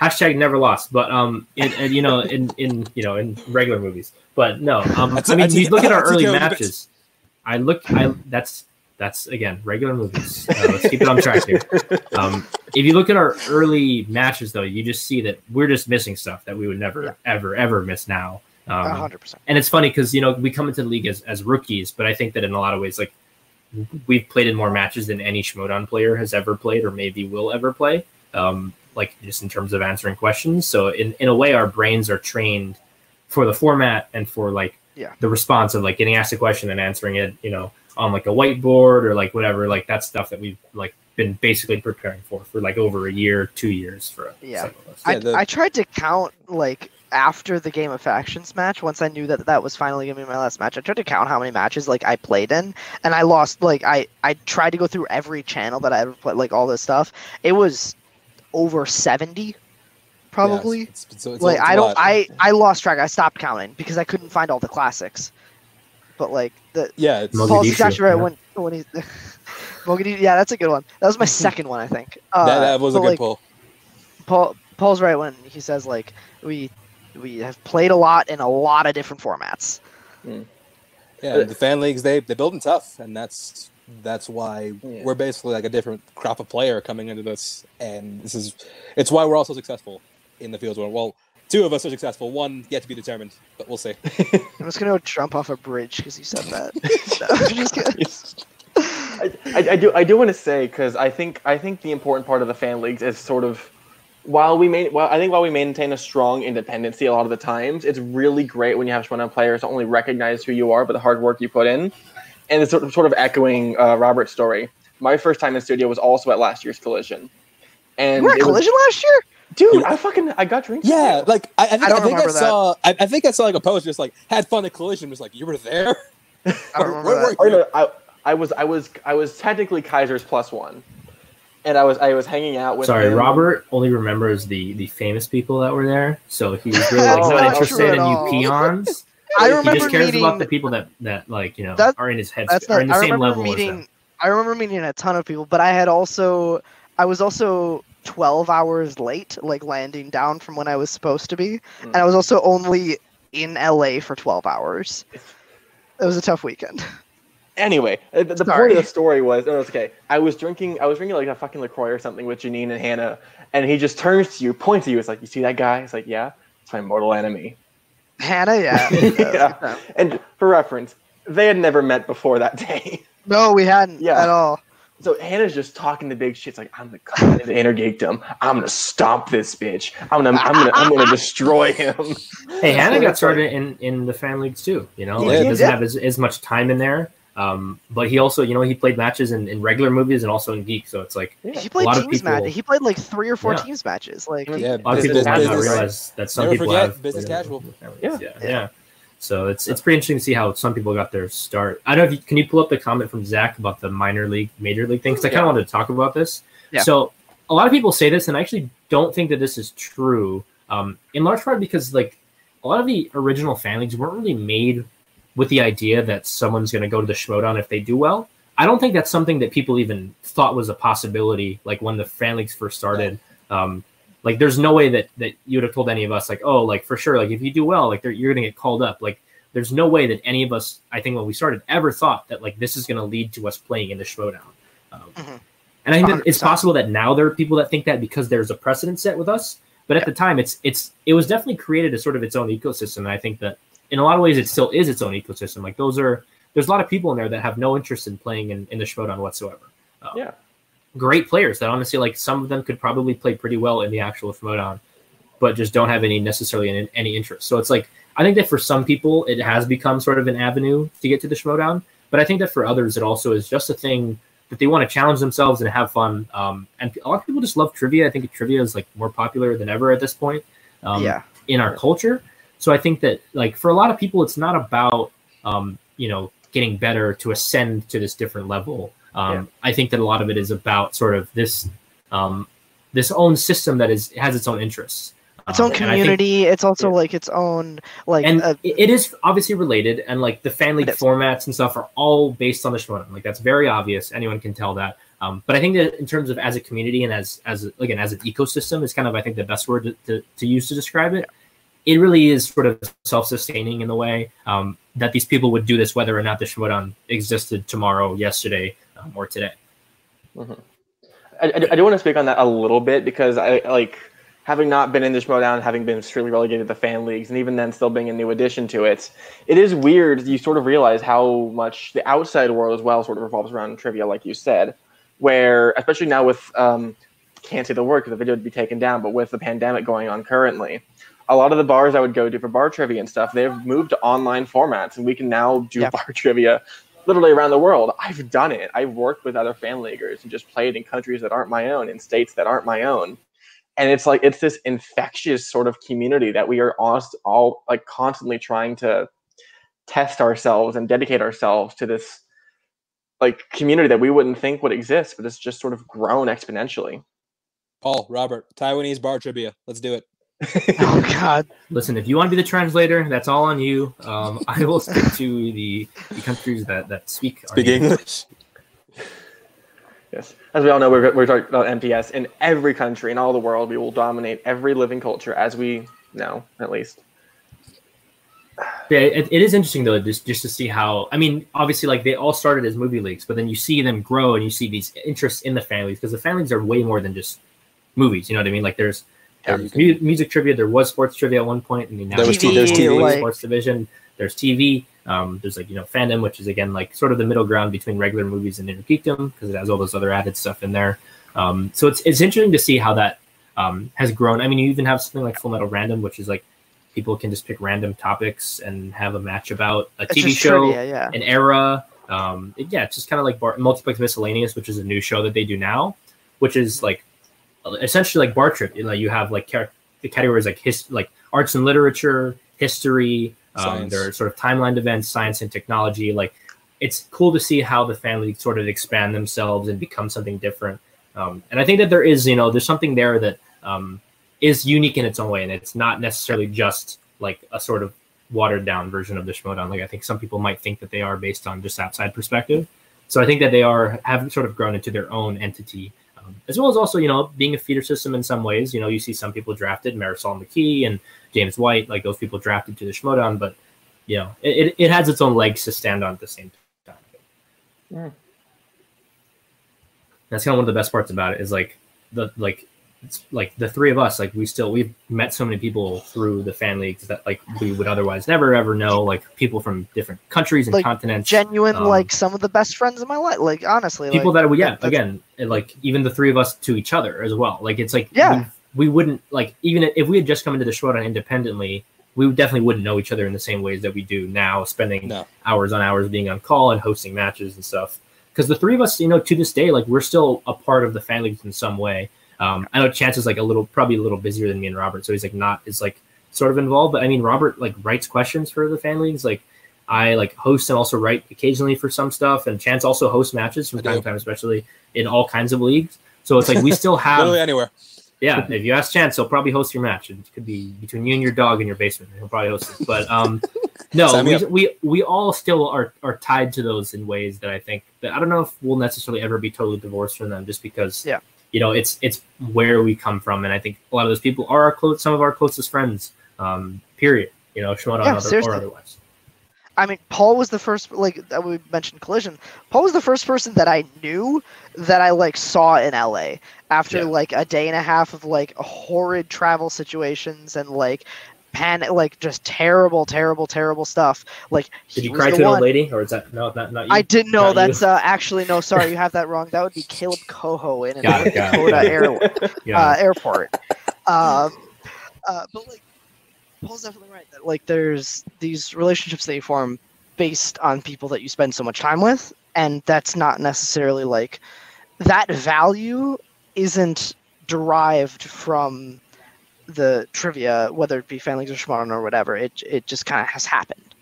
Hashtag never lost but um in, in you know in in you know in regular movies but no um That's- i mean that's- you look at our early matches i look i that's that's again regular movies uh, let's keep it on track here um if you look at our early matches though you just see that we're just missing stuff that we would never Yeah. ever ever miss now A um, hundred percent. and it's funny because you know we come into the league as, as rookies, but I think that in a lot of ways, like we've played in more matches than any Schmoedown player has ever played, or maybe will ever play. Um, like just in terms of answering questions. So in, in a way, our brains are trained for the format and for like Yeah. the response of like getting asked a question and answering it, you know, on like a whiteboard or like whatever. Like that stuff that we've like been basically preparing for for like over a year, two years for Yeah. some of us. I, Yeah, the- I tried to count like after the Game of Factions match. Once I knew that that was finally gonna be my last match, I tried to count how many matches like I played in, and I lost. Like I I tried to go through every channel that I ever played, like all this stuff. It was over seventy, probably. Yeah, it's, it's, it's, like it's a I don't. I I lost track. I stopped counting because I couldn't find all the classics. But like the yeah, it's, Mogadishu, Paul's exactly right yeah. when when he Mogadishu, yeah, that's a good one. That was my second one, I think. Uh, that, that was a good like, pull. Paul Paul's right when he says like we we have played a lot in a lot of different formats. Yeah, the fan leagues they they build them tough, and that's that's why Yeah. we're basically like a different crop of player coming into this, and this is it's why we're also successful in the fields. Where well, two of us are successful, one yet to be determined, but we'll see. I'm just gonna jump off a bridge because you said that. No, I'm just. I, I, I do I do want to say because I think I think the important part of the fan leagues is sort of while we main well I think while we maintain a strong independency a lot of the times it's really great when you have Schmoedown players to only recognize who you are but the hard work you put in and it's sort of, sort of echoing uh, Robert's story. My first time in the studio was also at last year's collision, and You were at it was- collision last year. dude. You- I fucking I got drinks. Yeah, like I, I think I, don't think I saw I, I think I saw like a post just like had fun at collision. Was like you were there. I don't remember Where were that. Or no, I, I was I was I was technically Kaiser's plus one, and I was I was hanging out with. Sorry, him. Robert only remembers the the famous people that were there, so he's really like, not not interested in you peons. I he remember just cares meeting. about the people that that like you know That- are in his head That's are not. in the I same remember level as meeting. I remember meeting a ton of people, but I had also. I was also 12 hours late, like landing down from when I was supposed to be, Hmm. and I was also only in LA for 12 hours. It was a tough weekend. Anyway, uh, the, the point of the story was, oh, it's okay. I was drinking, I was drinking like a fucking Lacroix or something with Janine and Hannah, and he just turns to you, points to you, it's like, you see that guy? It's like, yeah, it's my mortal enemy. Hannah, uh, yeah. Yeah. And for reference, they had never met before that day. No, we hadn't Yeah. at all. So Hannah's just talking the big shit. It's like, I'm gonna come into Inner Geekdom. I'm gonna stomp this bitch. I'm gonna, I'm gonna, I'm gonna destroy him. Hey, Hannah got that's started in in the fan leagues too. You know, He like, did, doesn't yeah. have as, as much time in there. Um, but he also, you know, he played matches in, in regular movies and also in Geek. So it's like Yeah. He played lot teams people- matches. He played like three or four Yeah. teams matches. Like Yeah. a lot of people business, might not business, realize that some Never people forget, have business casual. Yeah, Yeah. yeah, yeah. So it's it's pretty interesting to see how some people got their start. I don't know if you can you pull up the comment from Zach about the minor league, major league thing because I kind of wanted to talk about this. Yeah. So a lot of people say this, and I actually don't think that this is true. Um, in large part because like a lot of the original fan leagues weren't really made with the idea that someone's going to go to the Schmoedown if they do well. I don't think that's something that people even thought was a possibility. Like when the fan leagues first started, um, like there's no way that that you would have told any of us like, oh, like for sure, like if you do well, like you're going to get called up. Like there's no way that any of us, I think when we started, ever thought that like this is going to lead to us playing in the Schmoedown. Um, Mhm. And I think that it's possible that now there are people that think that because there's a precedent set with us. But at the time, it's it's it was definitely created as sort of its own ecosystem. And I think that in a lot of ways, it still is its own ecosystem. Like those are there's a lot of people in there that have no interest in playing in, in the Schmoedown whatsoever. Um, Yeah. great players that honestly like some of them could probably play pretty well in the actual Schmoedown, but just don't have any necessarily any, any interest. So it's like I think that for some people it has become sort of an avenue to get to the Schmoedown, but I think that for others it also is just a thing that they want to challenge themselves and have fun. Um, and a lot of people just love trivia. I think trivia is like more popular than ever at this point. Um, yeah. in our culture. So I think that like for a lot of people, it's not about um, you know getting better to ascend to this different level. Um, Yeah. I think that a lot of it is about sort of this um, this own system that is has its own interests. Its Um, own I think- community. it's also yeah. like its own like and uh, it- is obviously related and like the fan league formats and stuff are all based on the Schmoedown. Like that's very obvious. Anyone can tell that. Um, but I think that in terms of as a community and as as again as an ecosystem is kind of I think the best word to, to, to use to describe it. It really is sort of self-sustaining in the way um, that these people would do this whether or not the Schmoedown existed tomorrow, yesterday, um, or today. I, I, I do want to speak on that a little bit because I like having not been in the Schmoedown, having been strictly relegated to the fan leagues, and even then still being a new addition to it. It is weird. You sort of realize how much the outside world as well sort of revolves around trivia, like you said, where especially now with um, can't say the word because the video would be taken down, but with the pandemic going on currently. A lot of the bars I would go to for bar trivia and stuff, they've moved to online formats, and we can now do Yeah. bar trivia literally around the world. I've done it. I've worked with other fan leaguers and just played in countries that aren't my own, in states that aren't my own. And it's like it's this infectious sort of community that we are all, all like constantly trying to test ourselves and dedicate ourselves to this like community that we wouldn't think would exist, but it's just sort of grown exponentially. Paul, Robert, Taiwanese bar trivia. Let's do it. oh god. Listen, if you want to be the translator, that's all on you. Um, I will stick to the, the countries that, that speak. Speak English. Yes. As we all know, we're, we're talking about MTS. In every country in all the world, we will dominate every living culture, as we know, at least. Yeah, it, it is interesting though, just just to see how. I mean, obviously, like they all started as movie leagues, but then you see them grow and you see these interests in the families because the families are way more than just movies. You know what I mean? Like there's, Yeah, there's you music trivia, there was sports trivia at one point, and now There was TV, there's TV. like- sports division. There's TV. Um, there's like you know fandom, which is again like sort of the middle ground between regular movies and inner geekdom because it has all those other added stuff in there. Um, so it's it's interesting to see how that um, has grown. I mean, you even have something like Full Metal Random, which is like people can just pick random topics and have a match about a It's TV show, trivia, yeah. an era. Um, it- yeah, it's just kind of like bar- multiplex miscellaneous, which is a new show that they do now, which is like essentially like bar trip. You know, you have like car- the categories like his like arts and literature, history. Um, there are sort of timeline events, science and technology. Like it's cool to see how the family sort of expand themselves and become something different. Um, and I think that there is, you know, there's something there that um, is unique in its own way, and it's not necessarily just like a sort of watered down version of the Schmoedown. Like I think some people might think that they are based on just outside perspective. So I think that they are have sort of grown into their own entity, um, as well as also you know being a feeder system in some ways. You know, you see some people drafted, Marisol McKee and James White, like those people drafted to the Schmoedown, but you know it, it, it has its own legs to stand on at the same time. Yeah. That's kind of one of the best parts about it is like the like it's like the three of us like we still we've met so many people through the fan leagues that like we would otherwise never ever know like people from different countries and Like, continents Genuine, um, like some of the best friends in my life. Like honestly, people like, that we yeah that's- again like even the three of us to each other as well like it's like Yeah. we, we wouldn't like even if we had just come into the Schmoedown independently we definitely wouldn't know each other in the same ways that we do now, spending No. hours on hours being on call and hosting matches and stuff. Because the three of us, you know, to this day, like we're still a part of the fan leagues in some way. Um, I know Chance is like a little, probably a little busier than me and Robert, so he's like not is like sort of involved. But I mean, Robert like writes questions for the fan leagues. Like I like host and also write occasionally for some stuff, and Chance also hosts matches from time to time, especially in all kinds of leagues. So it's like we still have Literally anywhere. yeah, if you ask Chance, he'll probably host your match. It could be between you and your dog in your basement. He'll probably host it. But um, no, we, we we all still are are tied to those in ways that I think that I don't know if we'll necessarily ever be totally divorced from them, just because Yeah. You know it's it's where we come from, and I think a lot of those people are our close, some of our closest friends. Um, period. You know, Schmoedown Yeah, other, or otherwise. I mean, Paul was the first, like that we mentioned collision. Paul was the first person that I knew that I like saw in LA after Yeah. like a day and a half of like horrid travel situations and like panic, like just terrible, terrible, terrible stuff. Like, Did you cry the to an old lady, or is that no, not not you? I didn't know. Not. That's uh, actually no. Sorry, you have that wrong. That would be Caleb Coho in Got it, got it. Dakota Air, yeah. uh, Airport. Um, uh, but like, Paul's definitely right that like there's these relationships that you form based on people that you spend so much time with, and that's not necessarily like that value isn't derived from the trivia, whether it be Fanlings or Schmoedown or whatever. It it just kind of has happened.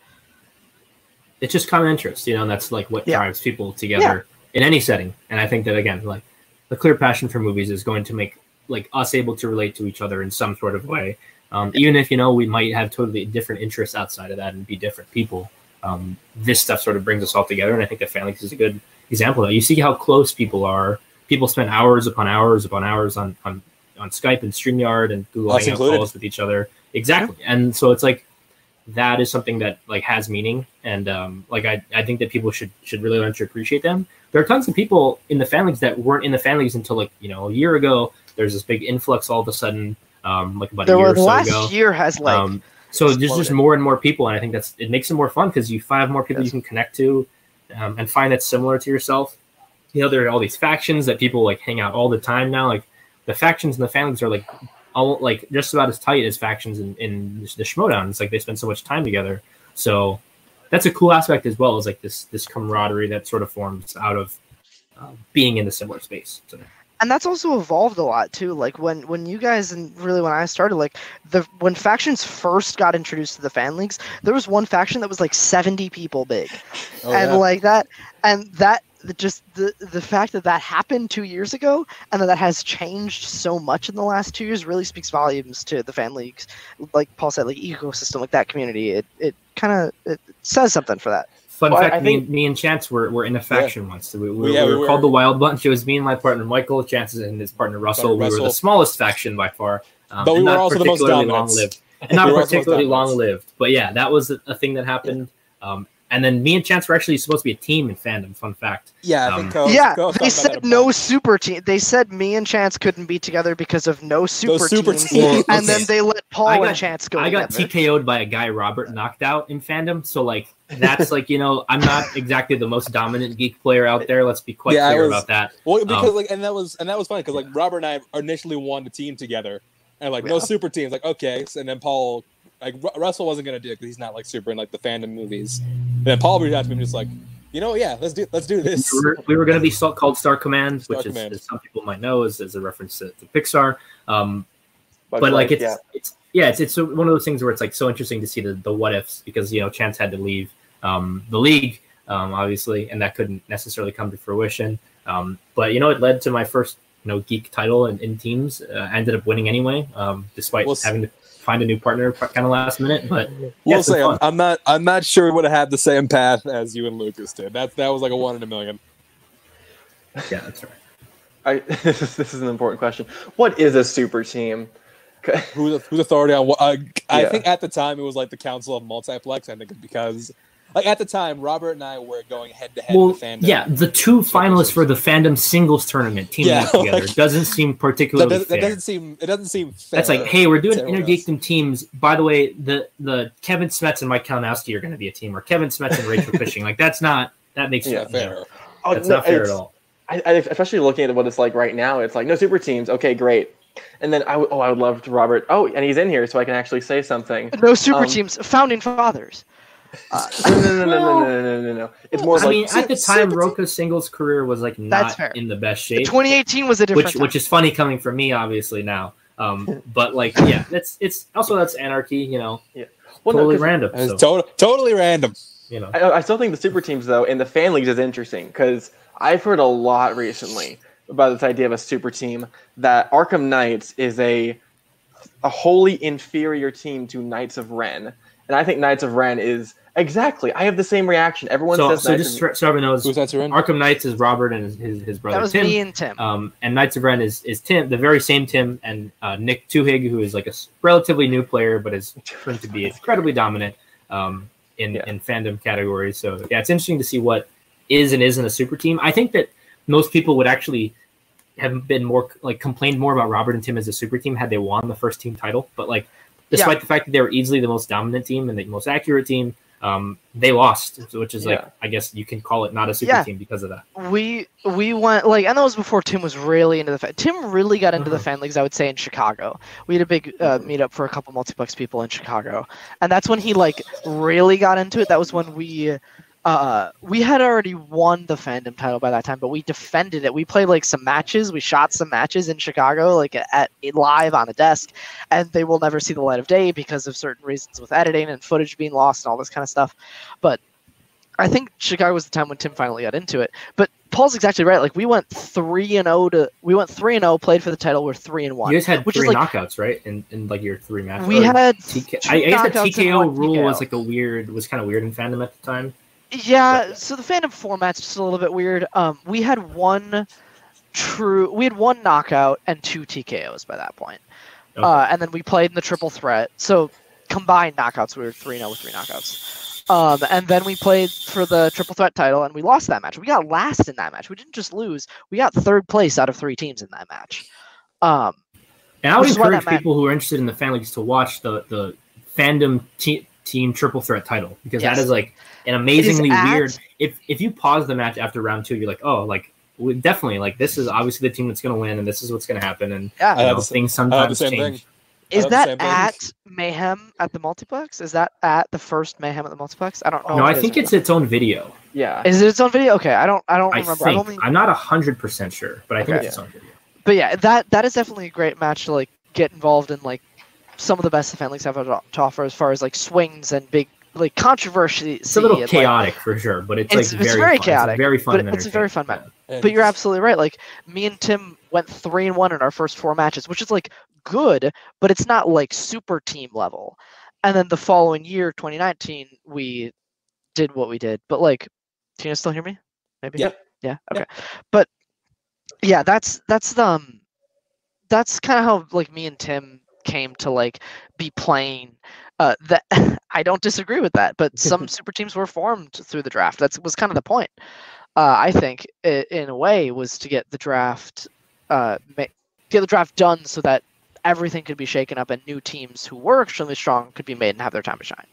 it's just common interest, you know, and that's like what Yeah. drives people together in any setting. And I think that again, like the clear passion for movies is going to make like us able to relate to each other in some sort of way. Um, even if you know we might have totally different interests outside of that and be different people, um, this stuff sort of brings us all together. And I think that Fanlix is a good example of that. You see how close people are. People spend hours upon hours upon hours on on, on Skype and StreamYard and Google Us Hangout included. calls with each other. Exactly. And so it's like that is something that like has meaning and um like I, I think that people should should really learn to appreciate them there are tons of people in the fan leagues that weren't in the fan leagues until like you know a year ago there's this big influx all of a sudden um like about There a year were or so last ago year has like um so there's just more and more people and i think that's it makes it more fun because you find more people Yes. you can connect to um, and find that's similar to yourself you know there are all these factions that people like hang out all the time now like the factions and the fan leagues are like all like just about as tight as factions in, in the Schmoedown. It's like they spend so much time together. So that's a cool aspect as well as like this this camaraderie that sort of forms out of uh, being in a similar space. So and that's also evolved a lot too like when when you guys and really when i started like the when factions first got introduced to the fan leagues there was one faction that was like 70 people big Oh, and yeah. like that and that the- just the the fact that that happened two years ago and that that has changed so much in the last two years really speaks volumes to the fan leagues like paul said like ecosystem like that community it it kind of it says something for that fun Well, fact: I me, think- and, me and Chance were, were in a faction once. So we, we, yeah, we we were called the Wild Bunch. It was me and my partner Michael, Chance and his partner Russell. we were the smallest faction by far, um, But we and were not also the most particularly long-lived. And not We were also the most particularly long-lived, but yeah, that was a, a thing that happened. Um, and then me and Chance were actually supposed to be a team in fandom. Fun fact. yeah, I um, think Ko- yeah Ko they talked about that said no super team they said me and chance couldn't be together because of no super, super teams teams. and then they let paul I got- and chance go I got together. TKO'd by a guy Robert knocked out in fandom. So like that's like you know I'm not exactly the most dominant geek player out there. Let's be quite Yeah, I clear was- about that. Well, because Um, like, and that was and that was funny because like Robert and I initially wanted a team together, and like no Yeah. super teams. Like okay, so, and then Paul, like Ru- Russell wasn't gonna do it because he's not like super in like the fandom movies. And then Paul reached out to me and just like, you know, yeah, let's do let's do this. we were, we were going to be called Star Command, Star which is, Command. as some people might know, is, is a reference to, to Pixar. Um, But, but like it's yeah. it's yeah, it's it's one of those things where it's like so interesting to see the, the what ifs because you know Chance had to leave um, the league, um, obviously, and that couldn't necessarily come to fruition. Um, but you know, it led to my first you know geek title in, in teams. Uh, ended up winning anyway, um, despite Well, s- having to find a new partner kind of last minute. But yeah, We'll it's say I'm. I'm not I'm not sure we would have had the same path as you and Lucas did. That that was like a one in a million. yeah, that's right. I, this, is, this is an important question. What is a super team? Who's who's authority on what? Uh, I Yeah. think at the time it was like the Council of Multiplex. I think because like at the time Robert and I were going head to head Well, with fandom. yeah, the two finalists for the fandom singles tournament teaming Yeah, up together like- doesn't seem that, particularly does, that fair. doesn't seem it doesn't seem fair. That's like, hey, we're doing to Inner Geekdom teams. By the way, the the Kevin Smets and Mike Kalinowski are going to be a team, or Kevin Smets and Rachel Fishing. Like that's not that makes Yeah, you fair. Oh, That's no, not fair at all. I, I, especially looking at what it's like right now, it's like no super teams. Okay, great. And then I w- oh I would love to Robert. Oh, and he's in here, so I can actually say something. No super Um, teams, founding fathers. Uh, No, no, no, no, no, no, no, no, no. It's more I like mean, at the time, super Roka's singles career was like That's not fair. in the best shape, 2018 was a different which time. which is funny coming from me, obviously now. Um, but like, yeah, that's it's also that's anarchy, you know, well, no, random. So, to- totally random. you know, I, I still think the super teams though in the fan leagues is interesting because I've heard a lot recently about this idea of a super team that Arkham Knights is a a wholly inferior team to Knights of Ren, and I think Knights of Ren is exactly. I have the same reaction. Everyone so says so Knights just of, so so everyone knows, Who's that surrender? Arkham Knights is Robert and his his, his brother that was Tim. me and Tim. Um, and Knights of Ren is, is Tim, the very same Tim, and uh, Nick Tuhig, who is like a relatively new player, but is proven to be incredibly dominant um, in, Yeah. in fandom categories. So, yeah, it's interesting to see what is and isn't a super team. I think that most people would actually have been more like complained more about Robert and Tim as a super team had they won the first team title. But like, despite the fact that they were easily the most dominant team and the most accurate team, um, they lost, which is like Yeah. I guess you can call it not a super Yeah. team because of that. we we went like and that was before Tim was really into the fan. Tim really got into the Mhm. fan leagues. I would say in Chicago. We had a big uh, meetup for a couple multiplex people in Chicago, and that's when he like really got into it. That was when we. Uh, we had already won the fandom title by that time, but we defended it. We played like some matches. We shot some matches in Chicago, like at, at live on a desk, and they will never see the light of day because of certain reasons with editing and footage being lost and all this kind of stuff. But I think Chicago was the time when Tim finally got into it. But Paul's exactly right. Like we went three and zero to we went three and zero, played for the title. We're three and one. You guys had which is three like- knockouts, right? In, in like your three matches. We had TK- I, I guess the TKO rule was like a weird, was kind of weird in fandom at the time. Yeah, so the fandom format's just a little bit weird. Um, we had one true, we had one knockout and two TKOs by that point. Okay. Uh, and then we played in the triple threat. So combined knockouts, we were three 0 with three knockouts. Um, and then we played for the triple threat title, and we lost that match. We got last in that match. We didn't just lose; we got third place out of three teams in that match. Um, And I would encourage match- people who are interested in the fan leagues to watch the the fandom te- team triple threat title because Yes. that is like an amazingly at- weird. If if you pause the match after round two, you're like, oh, like definitely like this is obviously the team that's going to win, and this is what's going to happen, and yeah, I you know, the sa- things I had the sometimes same change. thing. is that same thing. at Mayhem at the multiplex? Is that at the first Mayhem at the multiplex? I don't know. No, I it is think it's its own video. yeah. Is it its own video? Okay, I don't. I don't I remember. think I've only, I'm not hundred percent sure, but I think Okay. it's its own video. but yeah, that that is definitely a great match to like get involved in like some of the best the fan leagues have to to offer as far as like swings and big like controversy. It's a little and, like- chaotic for sure, but it's, It's- like it's very, very chaotic, It's very fun. but it's a very fun entertaining. And but you're absolutely right. Like me and Tim went three and one in our first four matches, which is like good, but it's not like super team level. And then the following year, 2019, we did what we did. But like, can you still hear me? Maybe. Yep. Yeah. Okay. But yeah, that's that's the um, that's kind of how like me and Tim came to like be playing. Uh, that I don't disagree with that, but some super teams were formed through the draft. That was kind of the point. Uh, I think in a way was to get the draft, uh, get the draft done so that everything could be shaken up and new teams who were extremely strong could be made and have their time to shine.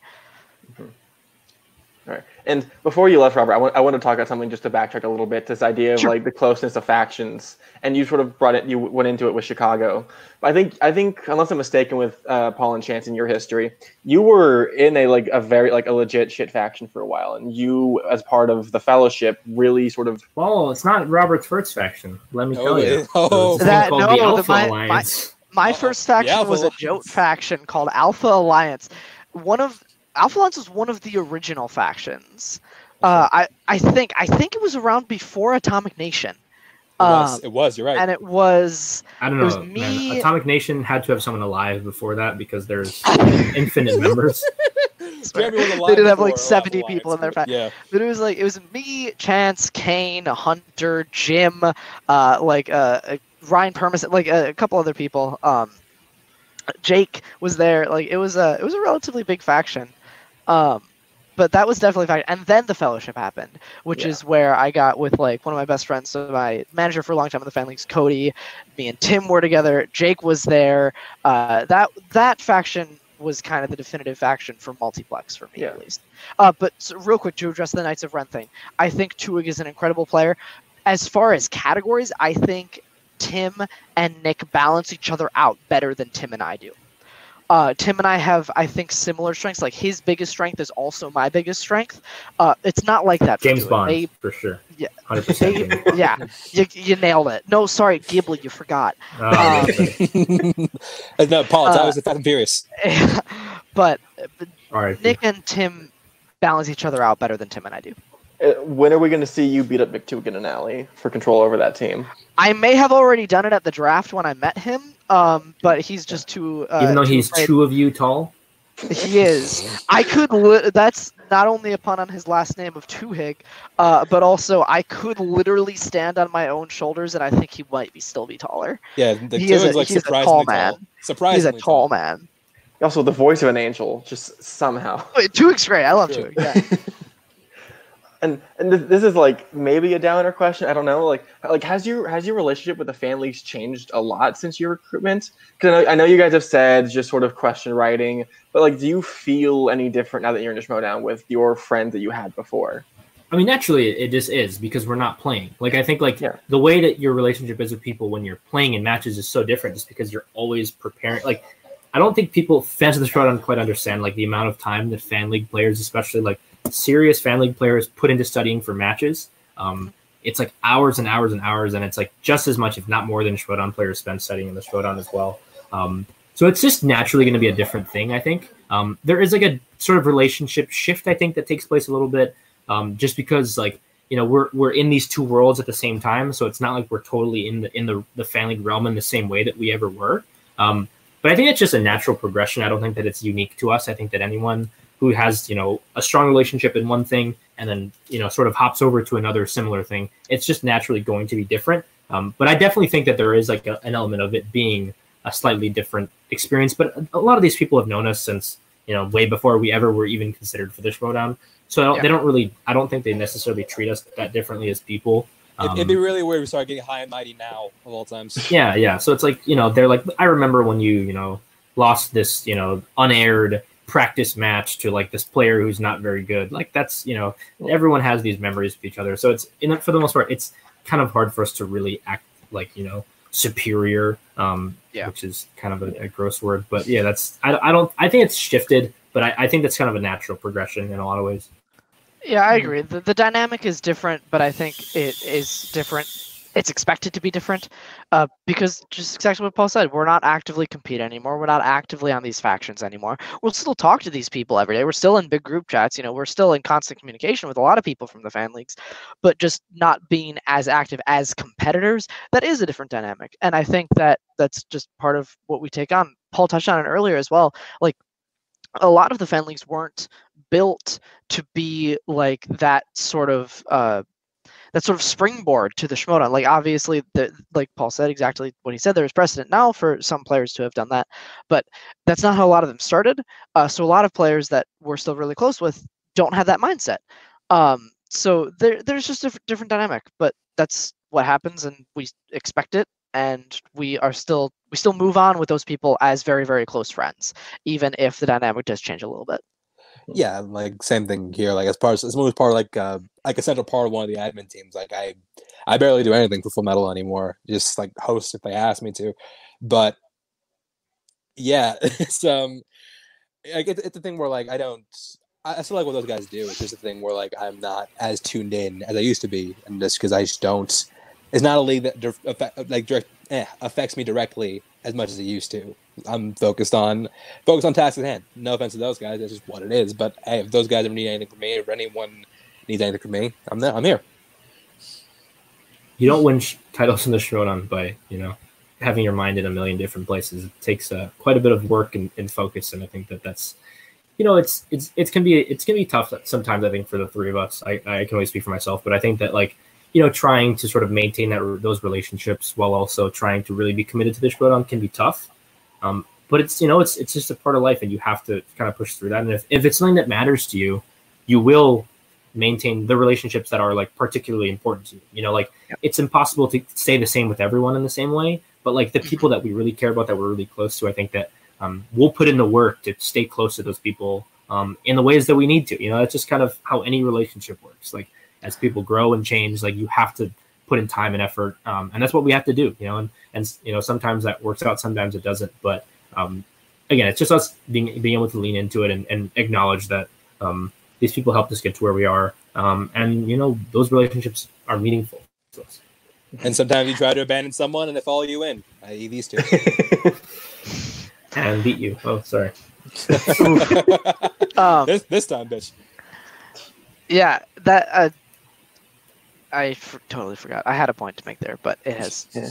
All right. And before you left, Robert, I want, I want to talk about something just to backtrack a little bit. This idea of Sure. like the closeness of factions, and you sort of brought it. You went into it with Chicago. But I think I think unless I'm mistaken with uh, Paul and Chance in your history, you were in a like a very like a legit shit faction for a while, and you as part of the Fellowship really sort of Well, it's not Robert's first faction. Let me Oh, tell you. oh. It's a thing That- no, the the- Alpha my- my- Alliance. My Uh-oh. first The faction Alpha was a Alliance. joke faction called Alpha Alliance. One of Alpha Alliance was one of the original factions. Uh, I I think I think it was around before Atomic Nation. It was. Um, It was. You're right. and it was I don't it was know. man. me- Atomic Nation had to have someone alive before that because there's infinite members. Jeremy was They did have, like, 70 Alliance. people in their fa- Yeah. but it was like it was me, Chance, Kane, Hunter, Jim, uh, like uh, uh, Ryan Permis, like uh, a couple other people. Um, Jake was there. Like it was a it was a relatively big faction. Um, but that was definitely a faction. And then the fellowship happened, which Yeah. is where I got with like one of my best friends, so my manager for a long time in the fan leagues, Cody. Me and Tim were together. Jake was there. Uh, that that faction was kind of the definitive faction for multiplex for me Yeah. at least. Uh, but so real quick to address the Knights of Ren thing, I think Tuhig is an incredible player. As far as categories, I think Tim and Nick balance each other out better than Tim and I do. Uh, Tim and I have, I think, similar strengths. Like his biggest strength is also my biggest strength. Uh, it's not like that. for James Bond They- for sure. Yeah. hundred percent. yeah, you, you nailed it. No, sorry, Ghibli, you forgot. Oh, Uh, no, Paul, it's Uh, always the Fast and Furious. but but All right. Nick and Tim balance each other out better than Tim and I do. Uh, when are we going to see you beat up McTugan and Alley for control over that team? I may have already done it at the draft when I met him, um, but he's just too. Uh, Even though he's afraid- two of you tall. he is. I could. Li- that's not only a pun on his last name of Tuhig, uh, but also I could literally stand on my own shoulders, and I think he might be still be taller. Yeah, the He is is a- like he's a surprisingly tall tall. man. Surprisingly He's a tall man. Also, the voice of an angel, just somehow. Wait, Tuhig's great. I love True. Tuhig. Yeah. and and th- this is like maybe a downer question. I don't know. Like like has your has your relationship with the fan leagues changed a lot since your recruitment? Because I know, I know you guys have said just sort of question writing, but like, do you feel any different now that you're in a Schmoedown with your friends that you had before? I mean, naturally, it just is because we're not playing. Like, I think like Yeah. the way that your relationship is with people when you're playing in matches is so different, just because you're always preparing. Like, I don't think people fans of the show don't quite understand like the amount of time that fan league players, especially like serious fan league players, put into studying for matches. Um, it's like hours and hours and hours, and it's like just as much, if not more, than Schmoedown players spend studying in the Schmoedown as well. Um, so it's just naturally going to be a different thing, I think. Um, there is like a sort of relationship shift, I think, that takes place a little bit, um, just because like you know we're we're in these two worlds at the same time, so it's not like we're totally in the in the the league realm in the same way that we ever were. Um, but I think it's just a natural progression. I don't think that it's unique to us. I think that anyone who has you know a strong relationship in one thing and then you know sort of hops over to another similar thing, it's just naturally going to be different. Um, but I definitely think that there is like a, an element of it being a slightly different experience. But a lot of these people have known us since you know way before we ever were even considered for the Schmoedown. So I don't, Yeah. they don't really. I don't think they necessarily treat us that differently as people. Um, it'd be really weird if we started getting high and mighty now of all times. yeah, yeah. So it's like you know they're like I remember when you you know lost this you know unaired practice match to like this player who's not very good. Like that's you know everyone has these memories with each other. So it's in for the most part it's kind of hard for us to really act like you know superior. Um, Yeah. which is kind of a, a gross word, but yeah, that's I, I don't I think it's shifted, but I, I think that's kind of a natural progression in a lot of ways. Yeah, I agree. The, the dynamic is different, but I think it is different. It's expected to be different uh, because just exactly what Paul said. We're not actively compete anymore. We're not actively on these factions anymore. We'll still talk to these people every day. We're still in big group chats. You know, we're still in constant communication with a lot of people from the fan leagues, but just not being as active as competitors. That is a different dynamic, and I think that that's just part of what we take on. Paul touched on it earlier as well. Like a lot of the fan leagues weren't built to be like that sort of uh, that sort of springboard to the Schmoedown. Like obviously, the like Paul said exactly what he said. There's precedent now for some players to have done that, but that's not how a lot of them started. Uh, so a lot of players that we're still really close with don't have that mindset. Um, so there, there's just a different dynamic, but that's what happens, and we expect it, and we are still we still move on with those people as very very close friends, even if the dynamic does change a little bit. Yeah, like same thing here. Like as part of as as part of like uh like a central part of one of the admin teams. Like I I barely do anything for Full Metal anymore. Just like host if they ask me to. But yeah, it's um like it, it's a thing where like I don't I still like what those guys do. It's just a thing where like I'm not as tuned in as I used to be, and just because I just don't. It's not a league that like direct eh, affects me directly as much as it used to. I'm focused on focused on tasks at hand. No offense to those guys, that's just what it is. But hey, if those guys ever need anything from me, or anyone needs anything from me, I'm there. I'm here. you don't win sh- titles in the Schmoedown by you know having your mind in a million different places. It takes uh, quite a bit of work and, and focus, and I think that that's you know it's it's it's gonna be it's gonna be tough sometimes. I think for the three of us, I I can only speak for myself, but I think that like you know trying to sort of maintain that those relationships while also trying to really be committed to the Schmoedown can be tough. Um, but it's you know it's it's just a part of life, and you have to kind of push through that. And if, if it's something that matters to you, you will maintain the relationships that are like particularly important to you. You know, like it's impossible to stay the same with everyone in the same way, but like the people that we really care about, that we're really close to, I think that um, we'll put in the work to stay close to those people um, in the ways that we need to. You know, that's just kind of how any relationship works. Like as people grow and change, like you have to put in time and effort, um, and that's what we have to do. You know, and and you know sometimes that works out, sometimes it doesn't. But um, again, it's just us being being able to lean into it and, and acknowledge that um, these people helped us get to where we are, um, and you know those relationships are meaningful to us. And sometimes you try to abandon someone and they follow you in, i.e., these two. And beat you. Oh, sorry. Um, this this time, bitch. yeah, that uh, I f- totally forgot. I had a point to make there, but it has. Yeah.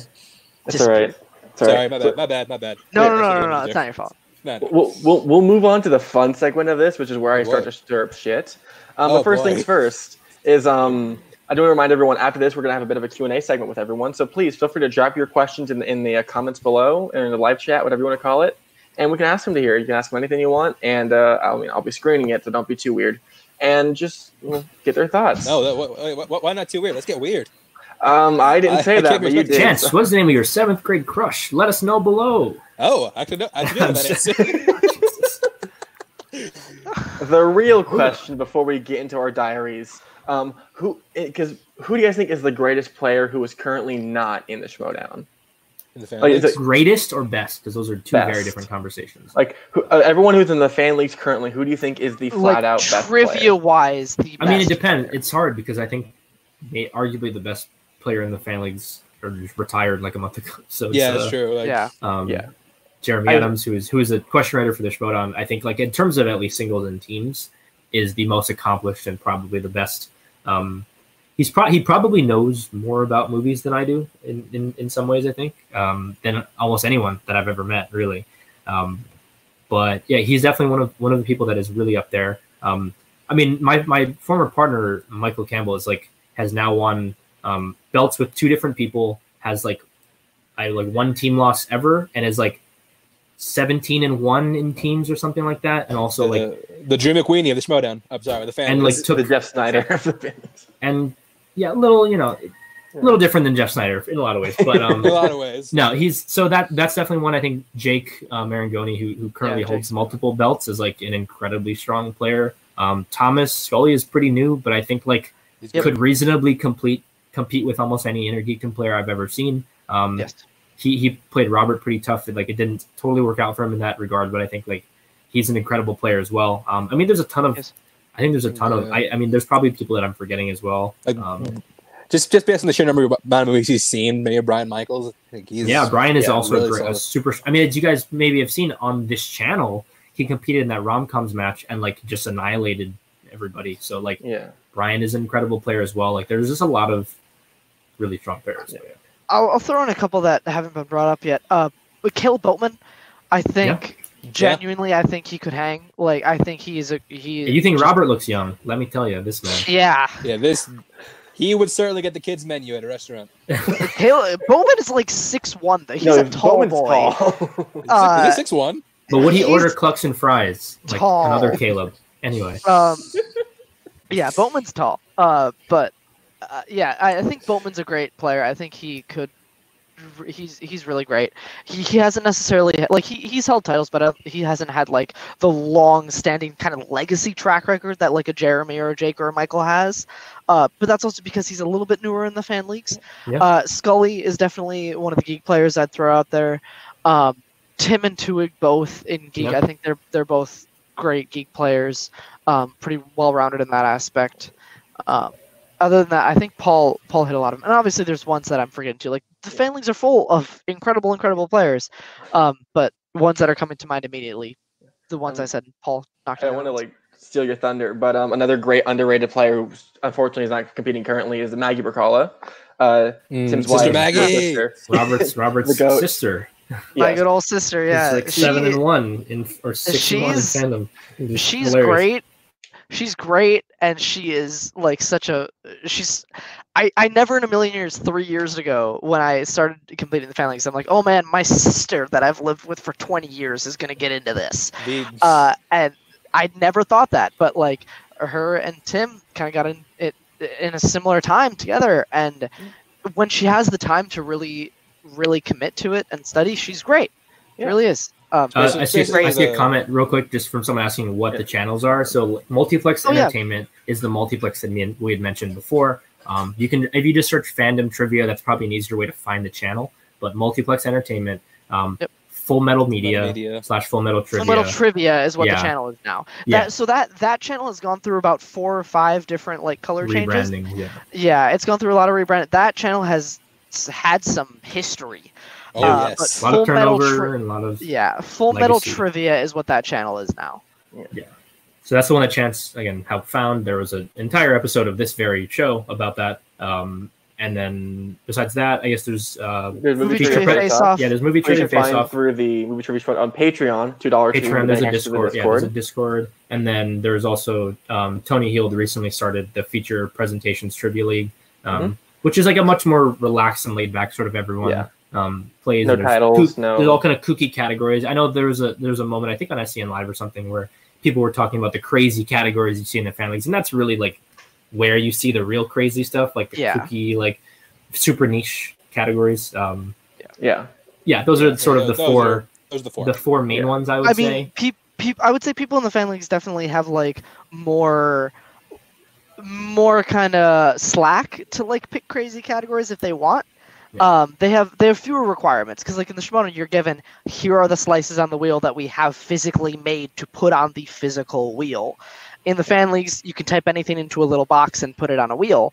That's all right. It's all Sorry, right. my bad, my bad, my bad. No, Yeah, no, no, no, no, it's not your fault. No, no. We'll, we'll, we'll move on to the fun segment of this, which is where I start What? to stir up shit. Um, Oh, but first boy. things first is um, I do want to remind everyone after this we're gonna have a bit of a Q and A segment with everyone. So please feel free to drop your questions in the, in the uh, comments below or in the live chat, whatever you want to call it, and we can ask them to hear. You can ask them anything you want, and uh, I mean I'll be screening it, so don't be too weird, and just you know, get their thoughts. No, that, wh- wh- wh- why not too weird? Let's get weird. Um, I didn't say I that, can't but you did. Chance, what's the name of your seventh grade crush? Let us know below. Oh, I could know. I could know that. The real question before we get into our diaries, um, who because who do you guys think is the greatest player who is currently not in the Schmoedown? In the Like, family. is it- Greatest or best? Because those are two very different conversations. Like who, uh, everyone who's in the fan leagues currently, who do you think is the flat Like out best trivia player? wise, the I mean, it depends. player. It's hard because I think may, arguably the best player in the fan leagues or just retired like a month ago. So it's, yeah, uh, that's true. Like, yeah. Um, Yeah. Jeremy I- Adams, who is who is a question writer for the Schmoedown, I think like in terms of at least singles and teams, is the most accomplished and probably the best. Um, he's pro- he probably knows more about movies than I do in, in, in some ways. I think um, than almost anyone that I've ever met, really. Um, but yeah, he's definitely one of one of the people that is really up there. Um, I mean, my my former partner Michael Campbell is like has now won um, belts with two different people. Has like I like one team loss ever, and is like seventeen and one in teams or something like that, and also like the, the Drew McWeeny of the Schmoedown. I'm sorry, the fan. And, like, took- the Jeff Sneider of the fan leagues. and yeah, a little you know, a little different than Jeff Sneider in a lot of ways, but um, in a lot of ways. No, he's so that that's definitely one I think Jake uh, Marangoni, who who currently Yeah, holds multiple belts, is like an incredibly strong player. Um, Thomas Scully is pretty new, but I think like He's could reasonably complete compete with almost any Inner Geekdom player I've ever seen. Um, Yes. he he played Robert pretty tough. Like it didn't totally work out for him in that regard, but I think like he's an incredible player as well. Um, I mean, there's a ton of. Yes. I think there's a ton of. I, I mean, there's probably people that I'm forgetting as well. Like, Um, just just based on the sheer number of amount of movies he's seen, maybe Brian Michaels. I he's yeah, Brian is yeah, also really a, great, a super. I mean, as you guys maybe have seen on this channel, he competed in that romcoms match and like just annihilated everybody. So like Yeah. Brian is an incredible player as well. Like there's just a lot of really strong players. Yeah. I'll, I'll throw in a couple that haven't been brought up yet. Uh, but Caleb Bowman, I think genuinely, I think he could hang. Like, I think he is a he. You think Robert looks young? Let me tell you, this man. Yeah, Yeah, this he would certainly get the kids menu at a restaurant. Caleb Bowman is like six one. He's no, a tall Bowman's boy. tall. Uh, it, is it six one? But would he He's order clucks and fries like tall. another Caleb? Anyway, Um, yeah, Bowman's tall. Uh, but uh, yeah, I, I think Bowman's a great player. I think he could. He's he's really great. He, he hasn't necessarily like he, he's held titles, but uh, he hasn't had like the long standing kind of legacy track record that like a Jeremy or a Jake or a Michael has. Uh, but that's also because he's a little bit newer in the fan leagues. Yeah. Uh, Scully is definitely one of the geek players I'd throw out there. Um, Tim and Tuhig both in geek. Yeah. I think they're they're both great geek players. Um, pretty well rounded in that aspect. Um, other than that, I think Paul Paul hit a lot of them, and obviously there's ones that I'm forgetting too. Like the fan leagues are full of incredible, incredible players, um, but ones that are coming to mind immediately, the ones I Um, said, Paul knocked. I out don't want to like steal your thunder, but um, another great underrated player who unfortunately is not competing currently is Maggie Burkala. Uh, Tim's Mm, Sister wife, Maggie. sister. Robert's Robert's goat. sister. My Yes. good old sister, yeah, He's like she- seven and one in or six and one in She's- fandom. She's hilarious. great she's great and she is like such a she's I, I never in a million years three years ago when i started completing the family because i'm like oh man my sister that i've lived with for 20 years is going to get into this. Uh, and i never thought that but like her and tim kind of got in it in a similar time together and when she has the time to really really commit to it and study she's great. Yeah. really is um, Uh, I see, I see a comment real quick just from someone asking what Yeah. the channels are. So Multiplex Oh, yeah. Entertainment is the multiplex that me and we had mentioned before. Um, you can if you just search fandom trivia, that's probably an easier way to find the channel. But Multiplex Entertainment, um, Yep. Full Metal Media, Media. slash Full Metal Full Trivia. Metal Trivia is what Yeah. the channel is now. Yeah. That, so that that channel has gone through about four or five different like color changes. Yeah. Yeah, it's gone through a lot of rebrand. That channel has had some history. Oh Uh, yes. A lot of turnover Tri- and a lot of Yeah, Full Metal Trivia is what that channel is now. Yeah. So that's the one that Chance again helped found. There was an entire episode of this very show about that. Um, and then besides that, I guess there's uh, There's movie, Movie Feature trivia Press- face Face off. Off. yeah, there's movie You trivia should find face off. through the movie trivia on Patreon, two dollars. Patreon, there's a Discord. Yeah, there's a Discord, and then there's also um, Tony Heald recently started the feature presentations trivia league, um, which is like a much more relaxed and laid back sort of everyone Yeah. Um, plays. No titles, koo- no- There's all kind of kooky categories. I know there was a there was a moment I think on SCN Live or something where people were talking about the crazy categories you see in the fan leagues, and that's really like where you see the real crazy stuff, like the Yeah. kooky, like super niche categories. Um, Yeah, yeah, Yeah. those are sort of the those four are- Those are the four. the four main Yeah. ones I would I say. mean, peop, peop, I would say people in the fan leagues definitely have like more, more kind of slack to like pick crazy categories if they want. Yeah. Um, they have they have fewer requirements because like in the Schmoedown you're given here are the slices on the wheel that we have physically made to put on the physical wheel. In the fan leagues, you can type anything into a little box and put it on a wheel.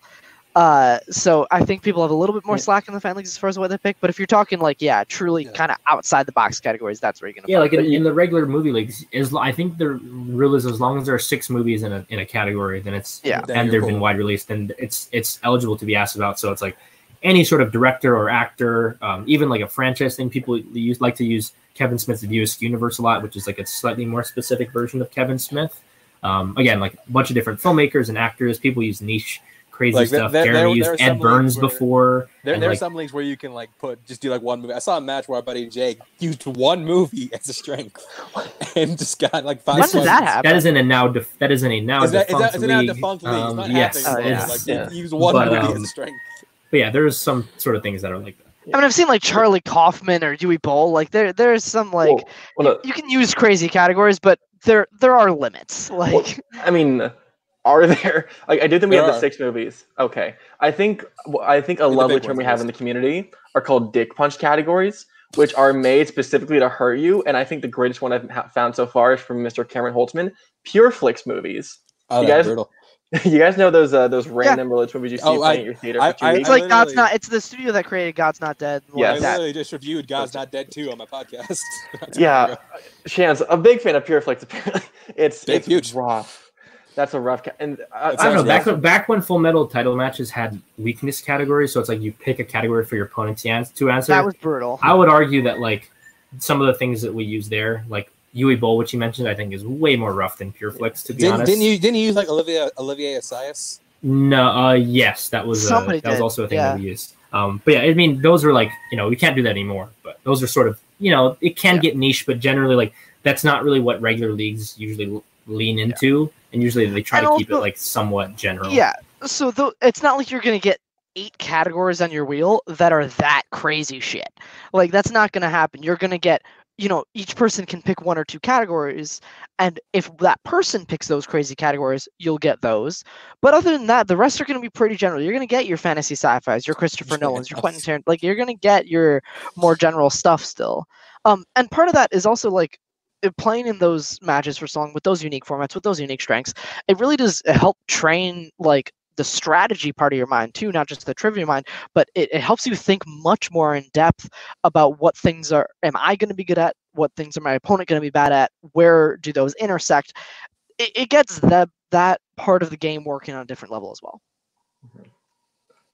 Uh, so I think people have a little bit more Yeah. slack in the fan leagues as far as what they pick. But if you're talking like yeah, truly Yeah. kind of outside the box categories, that's where you're gonna. Yeah, like in, in the regular movie leagues, is I think the rule is as long as there are six movies in a in a category, then it's Yeah. And they've been wide released, then it's it's eligible to be asked about. So it's like any sort of director or actor, um, even like a franchise thing. People use like to use Kevin Smith's View Askewniverse a lot, which is like a slightly more specific version of Kevin Smith. Um, again, like a bunch of different filmmakers and actors. People use niche crazy Like, stuff. there- Jeremy there- used there Ed Burns where- before. There, there like, are some leagues where you can like put just do like one movie. I saw a match where our buddy Jake used one movie as a strength and just got like five. When did that happen? That is in a now def- that is in a now Is that, is defunct that, is it not league. defunct league? It's Um, yes, happening. Oh, yeah. Like Yeah. you use one But, movie as um, a strength. But yeah, there's some sort of things that are like that. I mean, I've seen like Charlie Kaufman or Uwe Boll. Like there, there's some like well, well, you, you can use crazy categories, but there there are limits. Like I mean, are there? Like, I do think we There have the six movies. Okay, I think I think a the lovely term we have yes. in the community are called dick punch categories, which are made specifically to hurt you. And I think the greatest one I've found so far is from Mr. Cameron Holtzman, Pure Flix movies. Oh, you that's guys- brutal. you guys know those uh, those random religious movies you see Oh, playing I- at your theater I- for two I- weeks? it's like God's not. It's the studio that created God's Not Dead. and Yes. like I literally just reviewed God's Not Dead too on my podcast. not too long Yeah, ago. Chance, a big fan of Pure Flix. Apparently, it's Big, it's huge. rough. That's a rough. Ca- and uh, I don't know. Back when, back when Full Metal title matches had weakness categories, so it's like you pick a category for your opponent to to answer. That was brutal. I would argue that like some of the things that we use there, like Uwe Boll, which you mentioned, I think is way more rough than Pure Flix. To be Didn't, honest, didn't you didn't you use like Olivia Olivier Assayas? No, uh, yes, that was uh, Somebody that was also a thing yeah. that we used. Um, but yeah, I mean, those are like you know we can't do that anymore. But those are sort of you know it can Yeah. get niche, but generally like that's not really what regular leagues usually lean into, and usually they try And to keep it like somewhat general. Yeah. So though it's not like you're gonna get eight categories on your wheel that are that crazy shit. Like that's not gonna happen. You're gonna get you know each person can pick one or two categories and if that person picks those crazy categories you'll get those. But other than that the rest are going to be pretty general. You're going to get your fantasy sci-fis your christopher nolans your quentin tarantino like you're going to get your more general stuff still. Um and part of that is also like uh, playing in those matches for so long with those unique formats with those unique strengths it really does help train like the strategy part of your mind too not just the trivia mind but it, it helps you think much more in depth about what things are am i going to be good at? What things are my opponent going to be bad at? Where do those intersect? It, it gets that that part of the game working on a different level as well. Mm-hmm.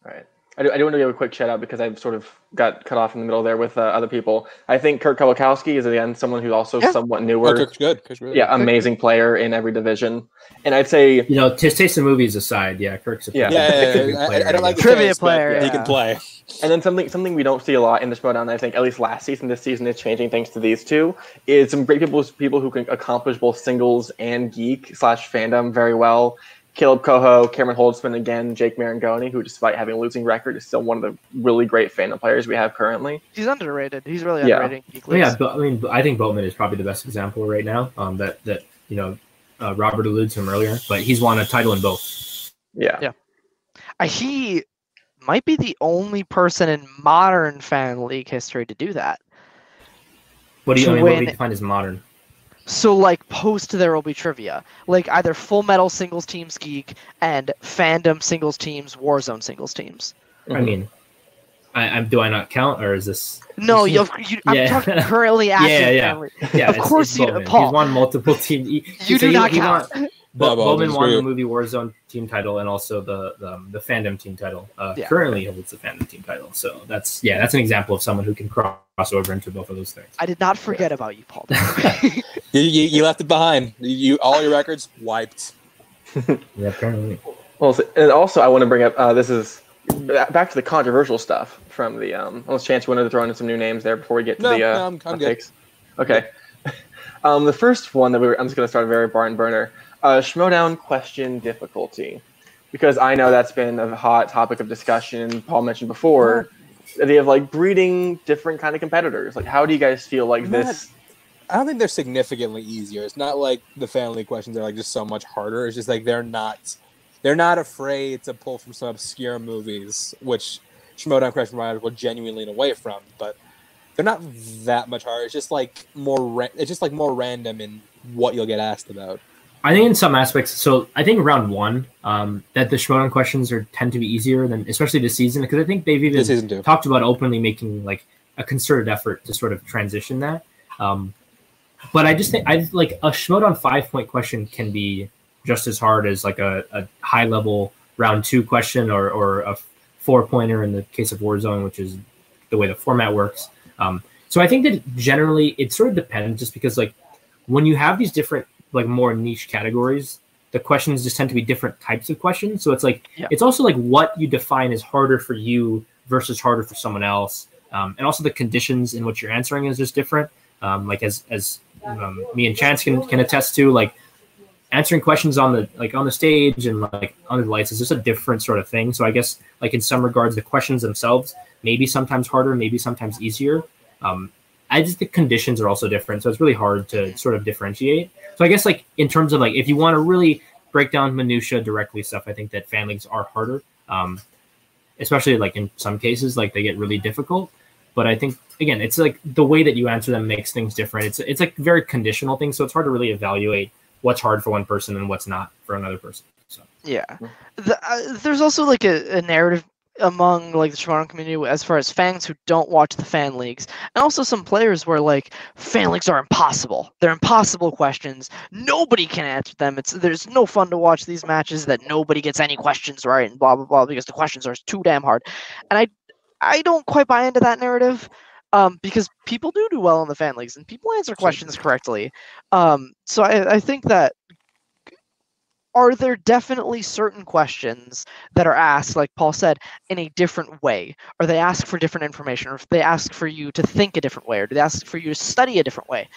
All right. I do, I do want to give a quick shout out because I've sort of got cut off in the middle there with uh, other people. I think Kurt Kowalkowski is again someone who's also Yeah. somewhat Oh, newer. Kirk's good. Kirk's really yeah, amazing player in every division. And I'd say You know, to taste the movies aside, yeah, Kirk's a Yeah. Yeah, yeah, yeah, good I- I, player, I don't like the. Trivia taste, but player, He can play. And then something something we don't see a lot in the Schmoedown, I think, at least last season, this season is changing thanks to these two, is some great people people who can accomplish both singles and geek slash fandom very well. Caleb Coho, Cameron Holtzman, again, Jake Marangoni, who despite having a losing record is still one of the really great fandom players we have currently. he's underrated he's really Yeah. underrated in yeah, but, I mean, I think Bowman is probably the best example right now. Um, that that you know, uh, Robert alluded to him earlier, but he's won a title in both. Yeah. Yeah. Uh, he might be the only person in modern fan league history to do that. What do you I mean, what do you define as modern? So like post there will be trivia, like either Full Metal singles teams geek and fandom singles teams, Warzone singles teams. I Mhm. mean, I, I'm do I not count or is this? No, This you, is- you, I'm Yeah. talking currently active Yeah, yeah. fan. Yeah, Of it's- course it's you- Bowman. Paul. He's won multiple team. he- You so do he- not he count. won- No, Bo- Bo, Bowman won the movie Warzone team title and also the the, um, the fandom team title. Uh, Yeah. Currently holds the fandom team title. So that's yeah, that's an example of someone who can cross over into both of those things. I did not forget about you, Paul. You, you, you left it behind. You, you all your records wiped. Yeah, apparently. Well, and also I want to bring up uh, this is back to the controversial stuff from the um. Unless Chance you wanted to throw in some new names there before we get to No, the uh, no, I'm- I'm good. takes? Okay. um, the first one that we were, I'm just going to start a very barn burner. Uh, Schmoedown question difficulty, because I know that's been a hot topic of discussion. Paul mentioned before. The idea of like breeding different kind of competitors. Like, how do you guys feel like Not- this? I don't think they're significantly easier. It's not like the family questions are like just so much harder. It's just like they're not they're not afraid to pull from some obscure movies, which Schmoedown Question Riders will genuinely lean away from, but they're not that much harder. It's just like more ra- it's just like more random in what you'll get asked about. I think in some aspects, so I think round one, um, that the Schmoedown questions are tend to be easier than, especially this season, because I think they've even This season too. talked about openly making like a concerted effort to sort of transition that. Um, but I just think I like a Schmoedown five point question can be just as hard as like a, a high level round two question or, or a four pointer in the case of Warzone, which is the way the format works. Um, so I think that generally it sort of depends just because like when you have these different like more niche categories, the questions just tend to be different types of questions. So it's like Yeah. it's also like what you define as harder for you versus harder for someone else, um, and also the conditions in which you're answering is just different. Um, like as as um, me and Chance can can attest to, like answering questions on the like on the stage and like under the lights is just a different sort of thing. So I guess like in some regards, the questions themselves maybe sometimes harder, maybe sometimes easier. Um, I just think conditions are also different, so it's really hard to sort of differentiate. So I guess like in terms of like if you want to really break down minutia directly stuff, I think that fan leagues are harder. Um, especially like in some cases, like they get really difficult. But I think again, it's like the way that you answer them makes things different. It's it's like very conditional thing, so it's hard to really evaluate what's hard for one person and what's not for another person. So Yeah, the, uh, there's also like a, a narrative among like the Toronto community as far as fans who don't watch the fan leagues, and also some players where like fan leagues are impossible. They're impossible questions. Nobody can answer them. It's there's no fun to watch these matches that nobody gets any questions right and blah blah blah because the questions are too damn hard. And I I don't quite buy into that narrative. Um, because people do do well in the fan leagues and people answer questions correctly. Um, so I, I think that are there definitely certain questions that are asked, like Paul said, in a different way? Or they ask for different information, or if they ask for you to think a different way, or do they ask for you to study a different way?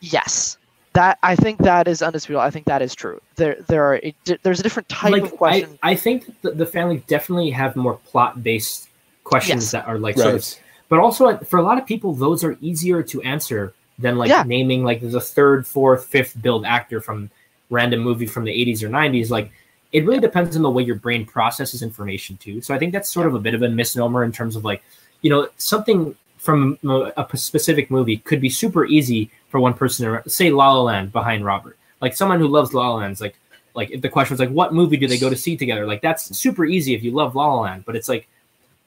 Yes. That I think that is undisputable. I think that is true. There, there are a, there's a different type like of question. I, I think that the family definitely have more plot based questions Yes. that are like sort of but also for a lot of people those are easier to answer than like Yeah. naming like there's a third fourth fifth build actor from random movie from the 80s or 90s like it really depends on the way your brain processes information too. So i think that's sort of a bit of a misnomer in terms of like you know something from a a specific movie could be super easy for one person to say la la land behind robert. Like someone who loves la la land's like like if the question was like what movie do they go to see together? Like that's super easy if you love la la land but it's like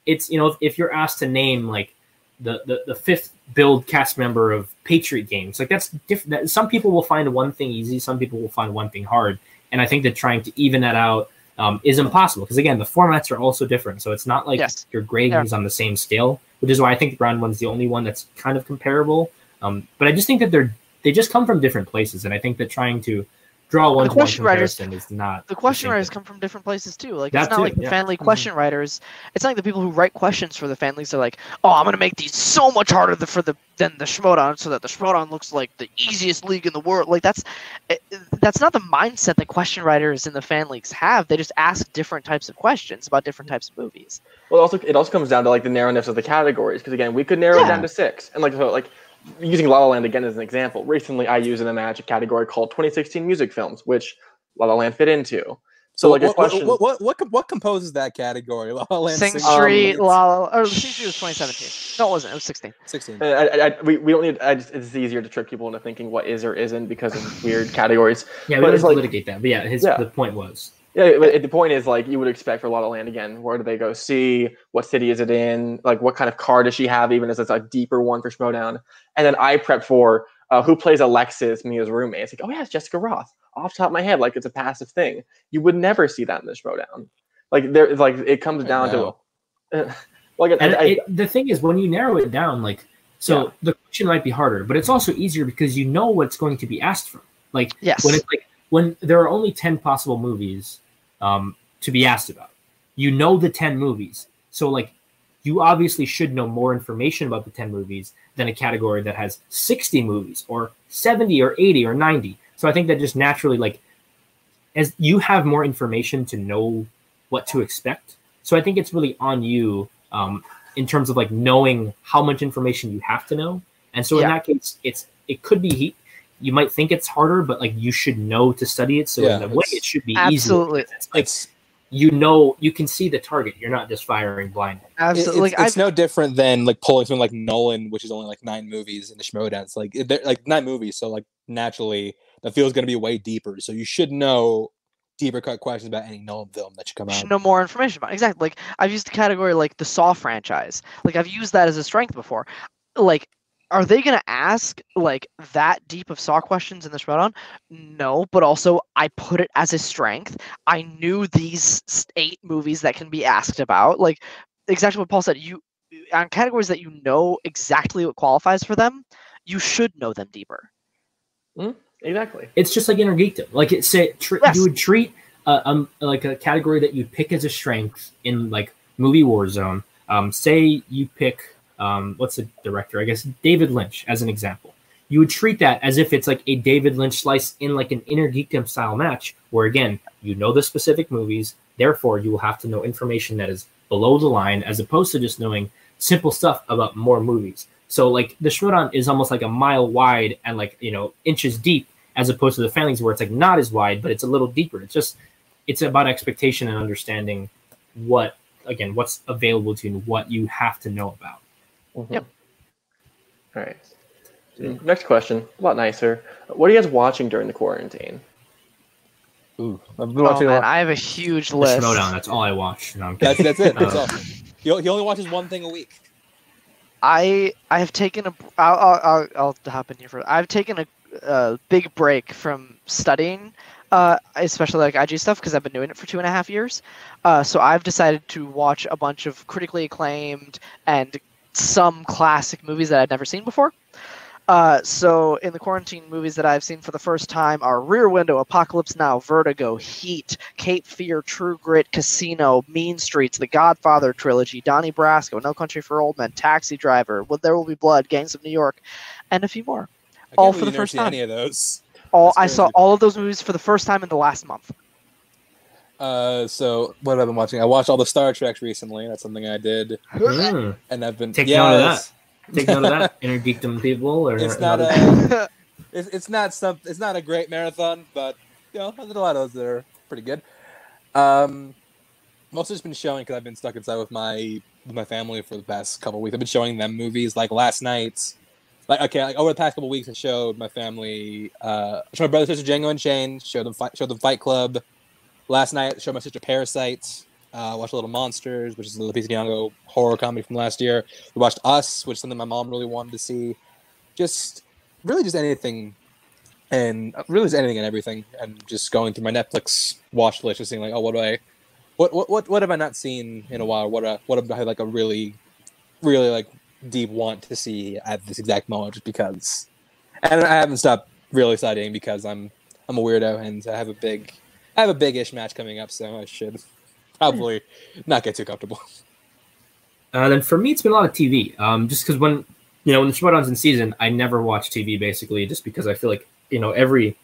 it's you know if, if you're asked to name like the, the the fifth build cast member of Patriot games, like that's different. That, some people will find one thing easy, some people will find one thing hard, and I think that trying to even that out um, is impossible because again the formats are also different. So it's not like Yes. your grading Yeah. is on the same scale, which is why I think round one's the only one that's kind of comparable. Um, but I just think that they're they just come from different places, and I think that trying to draw one to one question writers- is not the question same writers come from different places too. Like That it's not too, like the yeah. fan league Mhm. question writers. It's not like the people who write questions for the fan leagues are like, oh, I'm gonna make these so much harder th- for the than the Schmoedown so that the Schmoedown looks like the easiest league in the world. Like that's it, that's not the mindset that question writers in the fan leagues have. They just ask different types of questions about different types of movies. Well, also it also comes down to like the narrowness of the categories because again, we could narrow it down to six, and like so, like using La La Land again as an example. Recently, I used in a match a category called 2016 music films, which La La Land fit into. So like a what, question. What, what what com- what composes that category? La La Land, Sing Sing Street, Street, La La, oh, or Sing Street was 2017. No, it wasn't. It was 16. sixteen. I, I, I, we, we don't need. I just, it's easier to trick people into thinking what is or isn't because of weird categories. Yeah, we But don't it's like- litigate that. But yeah, his Yeah. the point was. Yeah, but the point is like you would expect for La La Land again. Where do they go see? What city is it in? Like what kind of car does she have? Even as it's a deeper one for Schmoedown. And then I prep for uh, who plays Alexis, Mia's roommate. It's like, oh yeah, it's Jessica Rothe. Off the top of my head, like it's a passive thing. You would never see that in the Schmoedown. Like there, like it comes down know. to. like And I, I, it, the thing is, when you narrow it down, like, so Yeah. the question might be harder, but it's also easier because you know what's going to be asked for. Like, Yes. when it's like when there are only 10 possible movies um, to be asked about. You know the 10 movies. So like you obviously should know more information about the 10 movies than a category that has 60 movies or 70 or 80 or 90 so i think that just naturally like as you have more information to know what to expect. So i think it's really on you um, in terms of like knowing how much information you have to know. And so in that case it's it could be he- you might think it's harder, but like you should know to study it. So Yeah, in a way, it should be easy. Absolutely. easier. It's like It's you know you can see the target. You're not just firing blindly. Absolutely. it's, like, it's no different than like pulling something like Nolan, which is only like nine movies in the Schmoedown. It's like they're like nine movies, so like naturally the field's going to be way deeper. So you should know deeper cut questions about any Nolan film that should come out. should know more information about. Exactly. Like I've used the category like the Saw franchise. Like I've used that as a strength before. Like, are they gonna ask like that deep of Saw questions in this run? No, but also I put it as a strength. I knew these eight movies that can be asked about. Like exactly what Paul said. You on categories that you know exactly what qualifies for them, you should know them deeper. exactly. It's just like inner geekdom. Like it say tr- Yes. you would treat uh, um like a category that you pick as a strength in like movie Warzone. Um, say you pick um what's the director? I guess David Lynch as an example. You would treat that as if it's like a David Lynch slice in like an inner geekdom style match, where again you know the specific movies, therefore you will have to know information that is below the line, as opposed to just knowing simple stuff about more movies. So like the Schmoedown is almost like a mile wide and like you know inches deep, as opposed to the fan leagues where it's like not as wide, but it's a little deeper. It's just it's about expectation and understanding what again what's available to you and what you have to know about. Mhm. Yep. All right. Next question, a lot nicer. What are you guys watching during the quarantine? Ooh, I've been Oh watching a man, lot. I have a huge The list. Schmoedown, that's all I watch. No, I'm That's that's it. That's all. He, he only watches one thing a week. I I have taken a I'll I'll, I'll, I'll hop in here for I've taken a, a big break from studying, uh, especially like IG stuff because I've been doing it for two and a half years. Uh, so I've decided to watch a bunch of critically acclaimed and some classic movies that I've never seen before. Uh, so in the quarantine movies that I've seen for the first time are Rear Window, Apocalypse Now, Vertigo, Heat, Cape Fear, True Grit, Casino, Mean Streets, The Godfather trilogy, Donnie Brasco, No Country for Old Men, Taxi Driver, There Will Be Blood, Gangs of New York, and a few more. All for the first time. Any of those? All I saw all of those movies for the first time in the last month. Uh, so what have I been watching? I watched all the Star Treks recently. That's something I did, Mm. and I've been Take note of Yes. Take note of that, inner geekdom people. Or It's not a it's, it's not some it's not a great marathon, but you know, there's a lot of those that are pretty good. Um, mostly just been showing because I've been stuck inside with my with my family for the past couple weeks. I've been showing them movies. Like last night, like okay, like over the past couple weeks, I showed my family, uh, I showed my brother, sister Django Unchained, showed them fight, showed them Fight Club. Last night, showed my sister Parasite. Uh, watched Little Monsters, which is a Lupita Nyong'o horror comedy from last year. We watched Us, which is something my mom really wanted to see. Just really just anything and really just anything and everything and just going through my netflix watch list just seeing like oh what do i what what what, what have i not seen in a while what uh, what have i like a really really like deep want to see at this exact moment just because and i haven't stopped really studying because i'm i'm a weirdo and i have a big i have a big-ish match coming up so i should probably not get too comfortable Uh, then for me, it's been a lot of TV. Um, just because when you know when the Schmoedown's in season, I never watch TV basically, just because I feel like you know every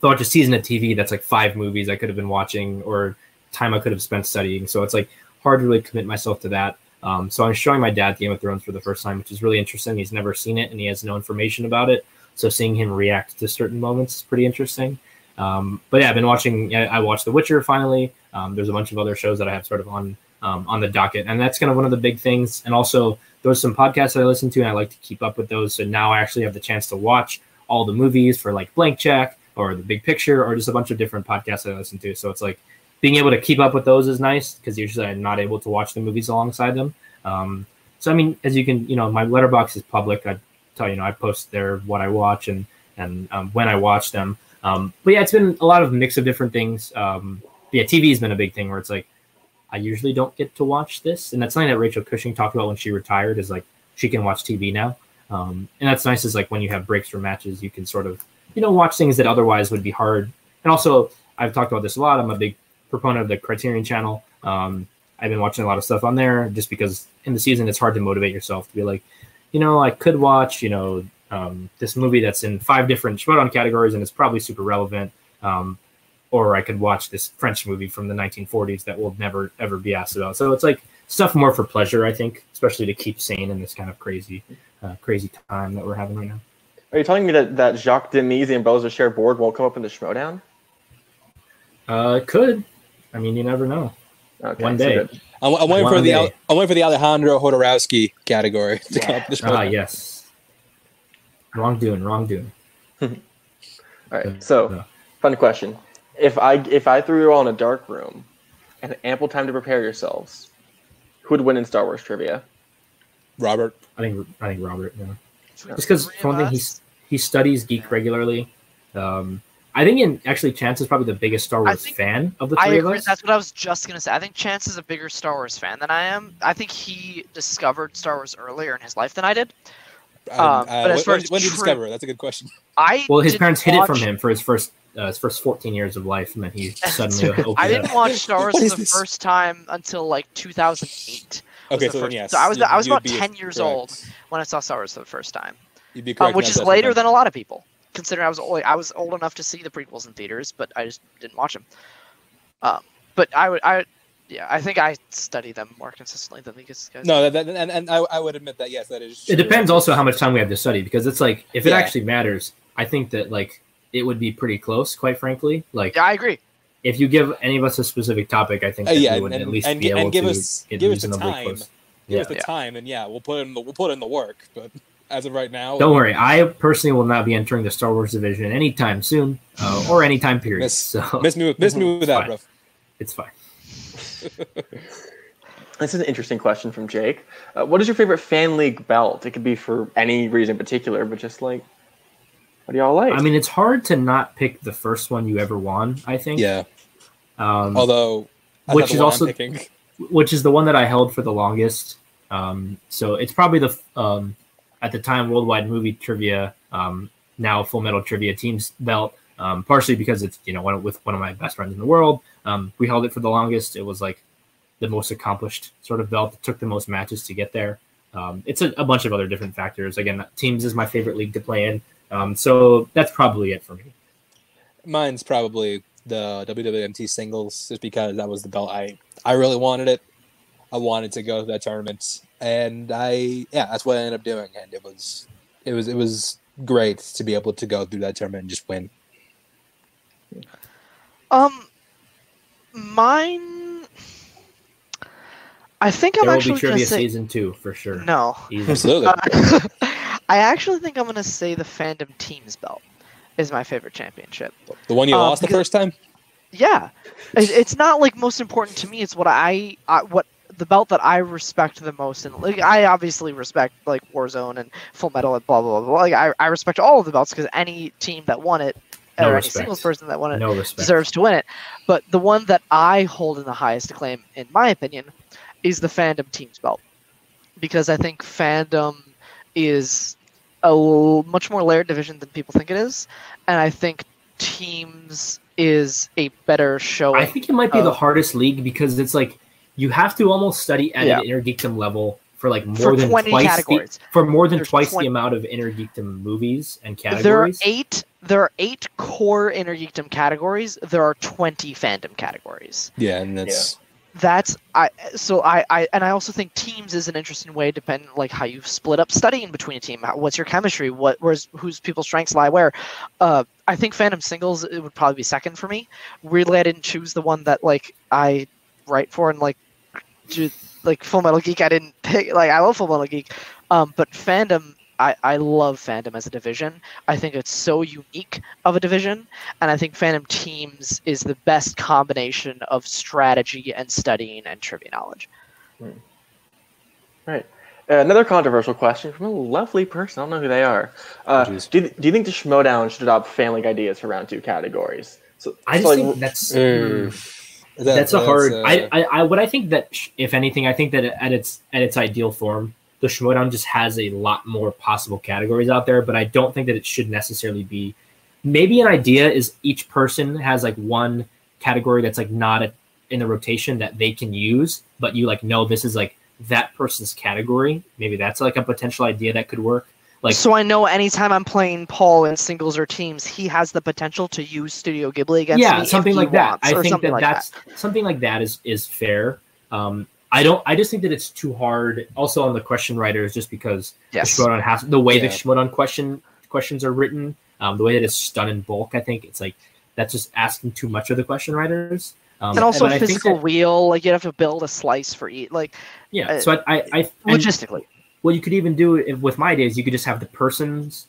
thought just season of TV that's like five movies I could have been watching or time I could have spent studying. So it's like hard to really commit myself to that. Um, so I'm showing my dad Game of Thrones for the first time, which is really interesting. He's never seen it and he has no information about it. So seeing him react to certain moments is pretty interesting. Um, but yeah, I've been watching. I watched The Witcher finally. Um, there's a bunch of other shows that I have sort of on um, on the docket, and that's kind of one of the big things. And also, there's some podcasts that I listen to, and I like to keep up with those. So now I actually have the chance to watch all the movies for like Blank Check or The Big Picture or just a bunch of different podcasts that I listen to. So it's like being able to keep up with those is nice because usually I'm not able to watch the movies alongside them. Um, so I mean, as you can, you know, my Letterboxd is public. I tell you know I post there what I watch and and um, when I watch them. Um, but yeah, it's been a lot of mix of different things. Um, yeah, TV has been a big thing where it's like I usually don't get to watch this, and that's something that Rachel Cushing talked about when she retired. Is like she can watch TV now, um, and that's nice. Is like when you have breaks from matches, you can sort of you know watch things that otherwise would be hard. And also, I've talked about this a lot. I'm a big proponent of the Criterion Channel. Um, I've been watching a lot of stuff on there just because in the season it's hard to motivate yourself to be like, you know, I could watch, you know, um, this movie that's in five different Schmoedown categories and it's probably super relevant. Um, or I could watch this French movie from the 1940s that will never ever be asked about. So it's like stuff more for pleasure, I think, especially to keep sane in this kind of crazy, uh, crazy time that we're having right now. Are you telling me that, that Jacques Demy and Brothers Share board won't come up in the Schmoedown? Uh, it could. I mean, you never know. Okay, One day. good. I'm, I'm waiting One for the day. Al- I'm waiting for the Alejandro Jodorowsky category to come up. This Ah, month. yes. Wrong doing, wrong doing. All right. So, Yeah. fun question: If I if I threw you all in a dark room and ample time to prepare yourselves, who would win in Star Wars trivia? Robert. I think I think Robert. Yeah. Yeah. Just because for one thing, us? he's he studies geek regularly. Um, I think in actually Chance is probably the biggest Star Wars think- fan of the I three of agree. us. That's what I was just gonna say. I think Chance is a bigger Star Wars fan than I am. I think he discovered Star Wars earlier in his life than I did. Um, but as when, far when- as when did you discover it? That's a good question. I Well, his didn't parents hid it from him for his first uh, his first 14 years of life, and then he suddenly I opened it didn't up. watch Star Wars for the this? first time until like 2008. Okay, so then first- yes. so I was you- I was about be 10 years correct. old when I saw Star Wars for the first time, You'd be um, which is later assessment. than a lot of people. Considering I was old, I was old enough to see the prequels in theaters, but I just didn't watch them. Um, but I would I yeah I think I study them more consistently than these guys. No, that, that, and, and I, I would admit that yes, that is. It depends also how much time we have to study because it's like if it Yeah. actually matters, I think that like it would be pretty close, quite frankly. Like Yeah, I agree. if you give any of us a specific topic, I think Uh, that yeah, we would and- at least and be and able give to us- get give us the time. close. Give Yeah. us the Yeah. time, and yeah, we'll put in the we'll put in the work. But as of right now, Don't worry, I personally will not be entering the Star Wars division anytime soon, uh, or anytime period. Miss- so miss me with miss me with that, bro. it's fine. This is an interesting question from Jake. Uh, what is your favorite fan league belt? It could be for any reason in particular, but just like, what do y'all like? I mean, it's hard to not pick the first one you ever won. I think. Yeah. Um, Although, that's Which is one I'm also- which is the one that I held for the longest. Um, so it's probably the um, at the time worldwide movie trivia, um, now Full Metal Trivia Teams belt. Um, partially because it's you know one, with one of my best friends in the world. Um, we held it for the longest. It was like the most accomplished sort of belt. It took the most matches to get there. Um, it's a, a bunch of other different factors. Again, Teams is my favorite league to play in. Um, so that's probably it for me. Mine's probably the WWMT singles, just because that was the belt I I really wanted it. I wanted to go to that tournament, and I yeah, that's what I ended up doing, and it was it was it was great to be able to go through that tournament and just win. Um, mine. I think I'm There will actually gonna say season two for sure. no. Absolutely. Uh, I actually think I'm gonna say the fandom teams belt is my favorite championship. the one you uh, lost the first time. Yeah, it, it's not like most important to me. It's what I, I what the belt that I respect the most, and like I obviously respect like Warzone and Full Metal and blah blah blah. blah. Like I, I respect all of the belts because any team that won it, No or any respect. singles person that won it, No deserves to win it. But the one that I hold in the highest acclaim, in my opinion, is the fandom teams belt, because I think fandom is a much more layered division than people think it is, and I think teams is a better show. I think it might be the hardest league because it's like you have to almost study at Yeah. an Inner Geekdom level for like more For than 20 twice categories. The, for more than There's twice 20 the amount of Inner Geekdom movies and categories. there are eight. There are eight core Inner Geekdom categories. There are twenty fandom categories. Yeah, and that's that's I so I, I and I also think teams is an interesting way depending like how you split up studying between a team. How, what's your chemistry? What where's whose people's strengths lie where? Uh, I think Fandom Singles it would probably be second for me. Weirdly, I didn't choose the one that like I write for and like ju- like Full Metal Geek. I didn't pick like I love Full Metal Geek, um, but fandom I, I love fandom as a division. I think it's so unique of a division, and I think fandom teams is the best combination of strategy and studying and trivia knowledge. Right. Uh, another controversial question from a lovely person. I don't know who they are. Uh, Jeez. do, you, do you think the Schmoedown should adopt family League ideas for round two categories? So, I just like, think that's Uh, that- that's a hard. uh, I, I, I, what I think that sh- if anything, I think that at its at its ideal form, the Schmodown just has a lot more possible categories out there. But I don't think that it should necessarily be. Maybe an idea is each person has like one category that's like not a, in the rotation that they can use, but you like know this is like that person's category. Maybe that's like a potential idea that could work. Like so I know anytime I'm playing Paul in singles or teams, he has the potential to use Studio Ghibli against me. yeah if something like that i think that like that's something like that is is fair um i don't i just think that it's too hard also on the question writers just because Yes. the Schmoedown has the way the Yeah. Schmoedown question questions are written um the way that it's done in bulk i think it's like that's just asking too much of the question writers um, and also I physical that- wheel, like you have to build a slice for each, like yeah uh, so i i, I and logistically. What you could even do if, with my days you could just have the persons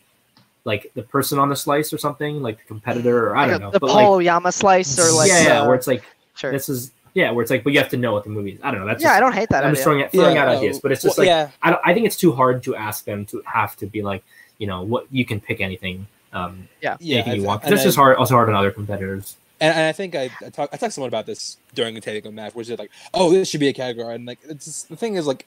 like the person on the slice or something like the competitor or i Like don't know the but Paul like Oyama slice or like yeah, yeah uh, where it's like sure. this is yeah where it's like but you have to know what the movie is i don't know that's yeah, just, I don't hate that I'm idea. just throwing, it, throwing yeah, out uh, ideas, but it's well, just like yeah, I, don't, I think it's too hard to ask them to have to be like, you know, what you can pick anything, um, yeah. anything you I- want. 'Cause and That's I- just hard, also hard on other competitors. And, and I think I I talked I talked to someone about this during the Takeover match, which is like, oh, this should be a category. And like, it's just, the thing is like, j-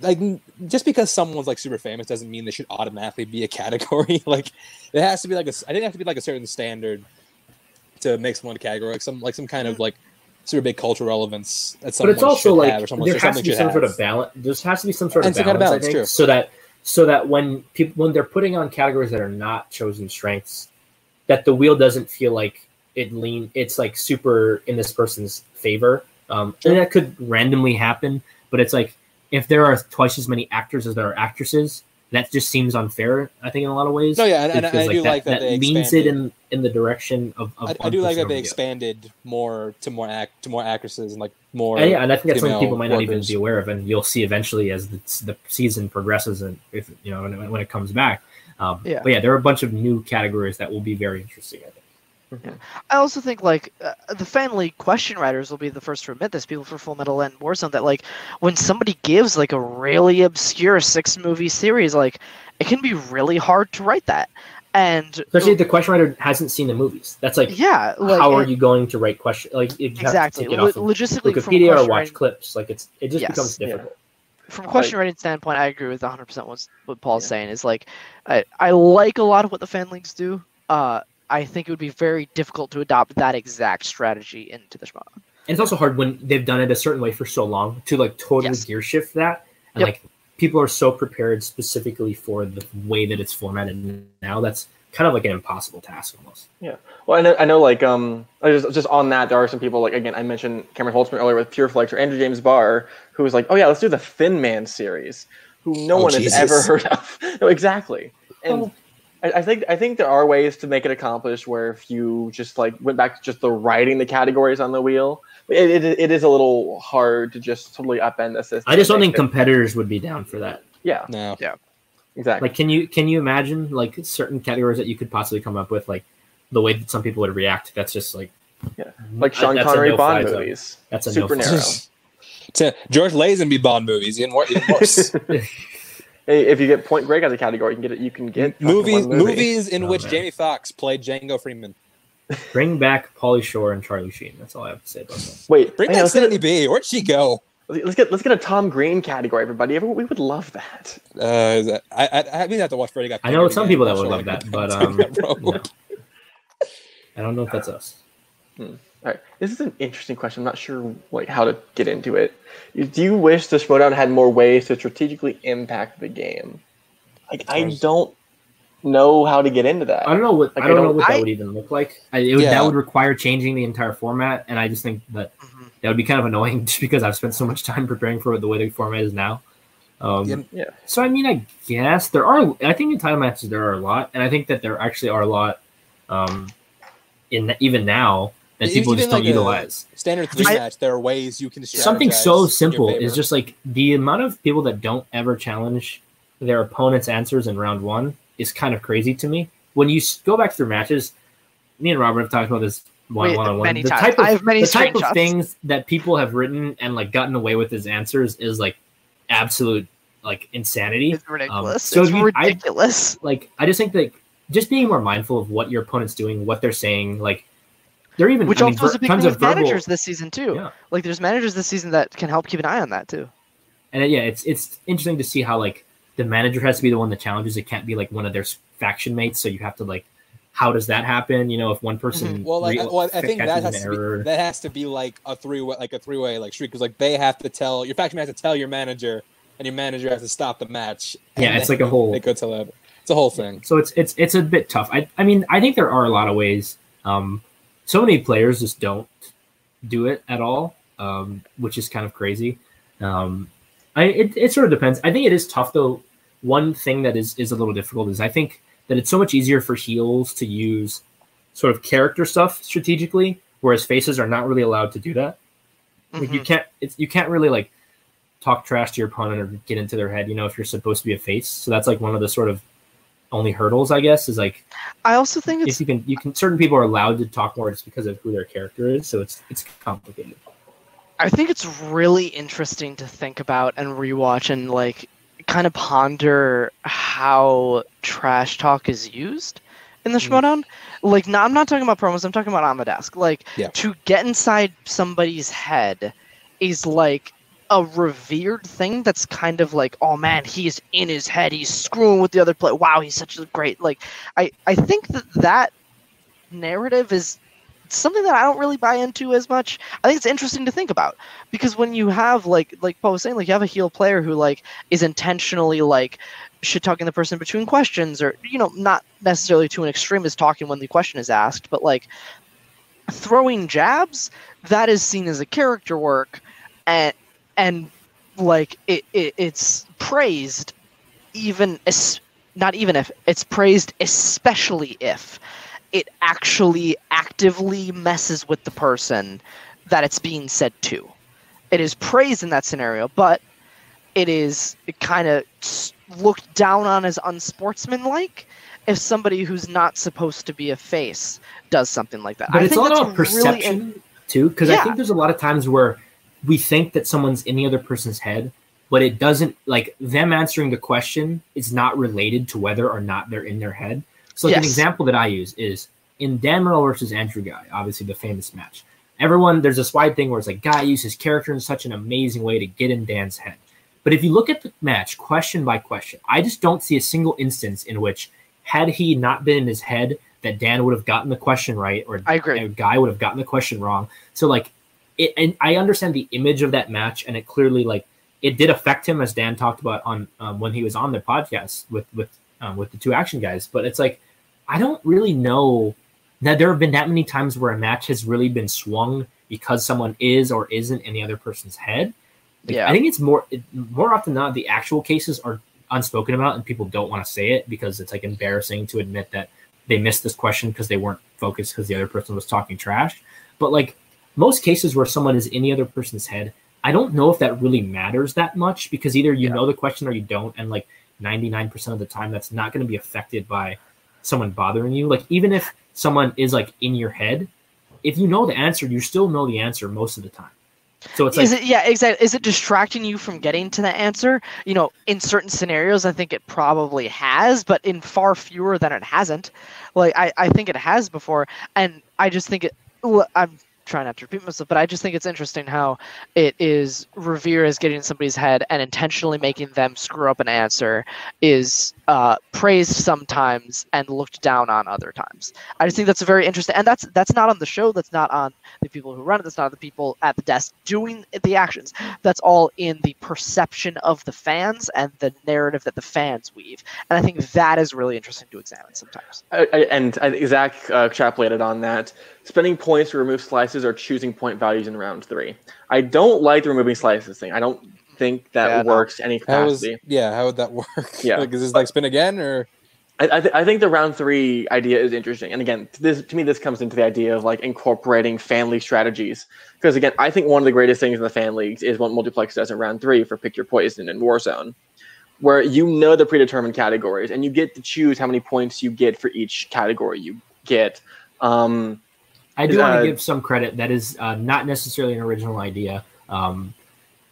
like just because someone's like super famous doesn't mean they should automatically be a category. like, it has to be like a. I think it has to be like a certain standard to make someone a category, like some like some kind of like super big cultural relevance that But it's also like have there or has to be some sort of balance. There has to be some sort And of some balance, balance, think, so that so that when people when they're putting on categories that are not chosen strengths, that the wheel doesn't feel like it lean. It's like super in this person's favor. Um, and that could randomly happen, but it's like if there are twice as many actors as there are actresses, that just seems unfair. I think in a lot of ways. No, yeah, and, and I do like that, they leans it in in the direction of. of I, I do like that they expanded more to more act to more actresses and like more. And yeah, and I think that's something people might not even be aware of, and you'll see eventually as the, the season progresses and if you know when it, when it comes back. Um, Yeah. But yeah, there are a bunch of new categories that will be very interesting. I think. I also think like uh, the family question writers will be the first to admit this. People for Full Metal and Warzone that like when somebody gives like a really obscure six movie series, like it can be really hard to write that. And Especially if the question writer hasn't seen the movies. That's like, yeah, like how are you going to write question? Like you exactly take it Lo- logistically from a Wikipedia or watch writing- clips. Like it's it just Yes. becomes Yeah. difficult. from a question writing standpoint, I agree with 100 percent what what Paul's Yeah. saying. Is like I I like a lot of what the fan leagues do. Uh, I think it would be very difficult to adopt that exact strategy into the Schmoedown. And it's also hard when they've done it a certain way for so long to like totally Yes. gear shift that. And Yep. like people are so prepared specifically for the way that it's formatted now. That's kind of like an impossible task almost. Yeah. Well, I know, I know, like, um, I just, just on that, there are some people, like, again, I mentioned Cameron Holtzman earlier with Pure Flix or Andrew James Barr, who was like, oh, yeah, let's do the Thin Man series, who no Oh, one Jesus. has ever heard of. no, exactly. And Oh. I, I think I think there are ways to make it accomplished where if you just, like, went back to just the writing the categories on the wheel, it, it, it is a little hard to just totally upend the system. I just don't think it- competitors would be down for that. Yeah, No. Yeah. Exactly. Like, can you can you imagine like certain categories that you could possibly come up with, like the way that some people would react? That's just like Yeah. like Sean that's a Connery no-fly Bond zone. movies. That's a Super no-fly narrow. to George Lazenby Bond movies, even, wor- even worse. Hey, if you get Point Break as a category, you can get it. You can get fucking movies, movie. movies in Oh, which man. Jamie Foxx played Django Freeman. Bring back Pauly Shore and Charlie Sheen. That's all I have to say about that. Wait, Bring hang back on, let's, Sydney a, B. Where'd she go? let's get let's get a Tom Green category, everybody. Everyone, we would love that. Uh, that, I, I, I mean, I have to watch Freddy Got I know some again. people that would love that, but um, that no. I don't know if that's us. All right, this is an interesting question. I'm not sure like how to get into it. Do you wish the Schmoedown had more ways to strategically impact the game? Like, I don't know how to get into that. I don't know what Like, I I don't know don't- what that I- would even look like. I, it would, Yeah. That would require changing the entire format, and I just think that Mhm. that would be kind of annoying just because I've spent so much time preparing for the way the format is now. Um, Yeah. Yeah. So I mean, I guess there are. I think in title matches there are a lot, and I think that there actually are a lot um, in even now that people even just don't like utilize. Standard three I- match, there are ways you can Something so simple is just like the amount of people that don't ever challenge their opponent's answers in round one is kind of crazy to me. When you go back through matches, me and Robert have talked about this one Wait, on one. many The times. type of many the type of things that people have written and like gotten away with as answers is like absolute like insanity. It's um, ridiculous. so it's if you- I- ridiculous. like I just think that just being more mindful of what your opponent's doing, what they're saying, like they're even Which I mean, also is a big tons thing of with verbal, managers this season too. Yeah. Like there's managers this season that can help keep an eye on that too. and uh, yeah, it's it's interesting to see how like the manager has to be the one that challenges. It can't be like one of their faction mates. So you have to like, how does that happen? You know, if one person Mm-hmm. Well, like, re- well, I think that has an to be, that has to be like a three way, like a three way like streak, because like they have to tell your faction has to tell your manager, and your manager has to stop the match. Yeah, it's like a whole- They go tell that. It's a whole thing. So it's it's it's a bit tough. I I mean I think there are a lot of ways. Um, so many players just don't do it at all, um, which is kind of crazy. Um, I it, it sort of depends. I think it is tough though. One thing that is is a little difficult is I think that it's so much easier for heels to use sort of character stuff strategically, whereas faces are not really allowed to do that. Like you Mhm. can't it's you can't really like talk trash to your opponent or get into their head, you know, if you're supposed to be a face. So that's like one of the sort of only hurdles, I guess, is like I also think it's if you can you can certain people are allowed to talk more just because of who their character is. So it's it's complicated. I think it's really interesting to think about and rewatch and like kind of ponder how trash talk is used in the Mm. Schmoedown. Like, no, I'm not talking about promos. I'm talking about on the desk. Like, Yeah. to get inside somebody's head is like a revered thing. That's kind of like, oh man, he's in his head. He's screwing with the other player. Wow, he's such a great. Like, I I think that that narrative is something that I don't really buy into as much. I think it's interesting to think about because when you have like like Paul was saying, like you have a heel player who like is intentionally like shit talking the person between questions, or you know, not necessarily to an extreme as talking when the question is asked, but like throwing jabs, that is seen as a character work, and and like it, it it's praised, even as not even if it's praised, especially if it actually actively messes with the person that it's being said to. It is praised in that scenario, but it is kind of looked down on as unsportsmanlike if somebody who's not supposed to be a face does something like that. But I it's think all about really perception too, because I think there's a lot of times where we think that someone's in the other person's head, but it doesn't like them answering the question is not related to whether or not they're in their head. So like an example that I use is in Dan Murrell versus Andrew Guy, obviously the famous match. Everyone there's this wide thing where it's like Guy used his character in such an amazing way to get in Dan's head. But if you look at the match question by question, I just don't see a single instance in which had he not been in his head that Dan would have gotten the question right or I agree. guy would have gotten the question wrong. So like it and I understand the image of that match and it clearly like it did affect him as Dan talked about on um, when he was on the podcast with with um, with the two action guys. But it's like I don't really know that there have been that many times where a match has really been swung because someone is or isn't in the other person's head. Like, Yeah. I think it's more it, more often than not the actual cases are unspoken about and people don't want to say it because it's like embarrassing to admit that they missed this question because they weren't focused because the other person was talking trash. But like most cases where someone is in the other person's head, I don't know if that really matters that much because either you Yeah. know the question or you don't, and like 99% of the time that's not going to be affected by someone bothering you. Like even if someone is like in your head, if you know the answer, you still know the answer most of the time. So it's like is it yeah exactly is it distracting you from getting to the answer you know in certain scenarios i think it probably has but in far fewer than it hasn't like i, I think it has before and i just think it i'm trying not to repeat myself but i just think it's interesting how it is revere is getting in somebody's head and intentionally making them screw up an answer is uh, praised sometimes and looked down on other times i just think that's a very interesting and that's that's not on the show that's not on the people who run it. That's not the people at the desk doing the actions. That's all in the perception of the fans and the narrative that the fans weave. And I think that is really interesting to examine sometimes. And I think Zach uh, extrapolated on that. Spending points to remove slices or choosing point values in round three. I don't like the removing slices thing. I don't think that Yeah, no. works any How was capacity. yeah? How would that work? Yeah. like, is this like spin again or? I, I, th- I think the round three idea is interesting. And again, this to me, this comes into the idea of like incorporating fan league strategies. Because again, I think one of the greatest things in the fan leagues is what Multiplex does in round three for Pick Your Poison and Warzone, where you know the predetermined categories and you get to choose how many points you get for each category you get. Um, I do want Uh, to give some credit. That is uh, not necessarily an original idea. Um,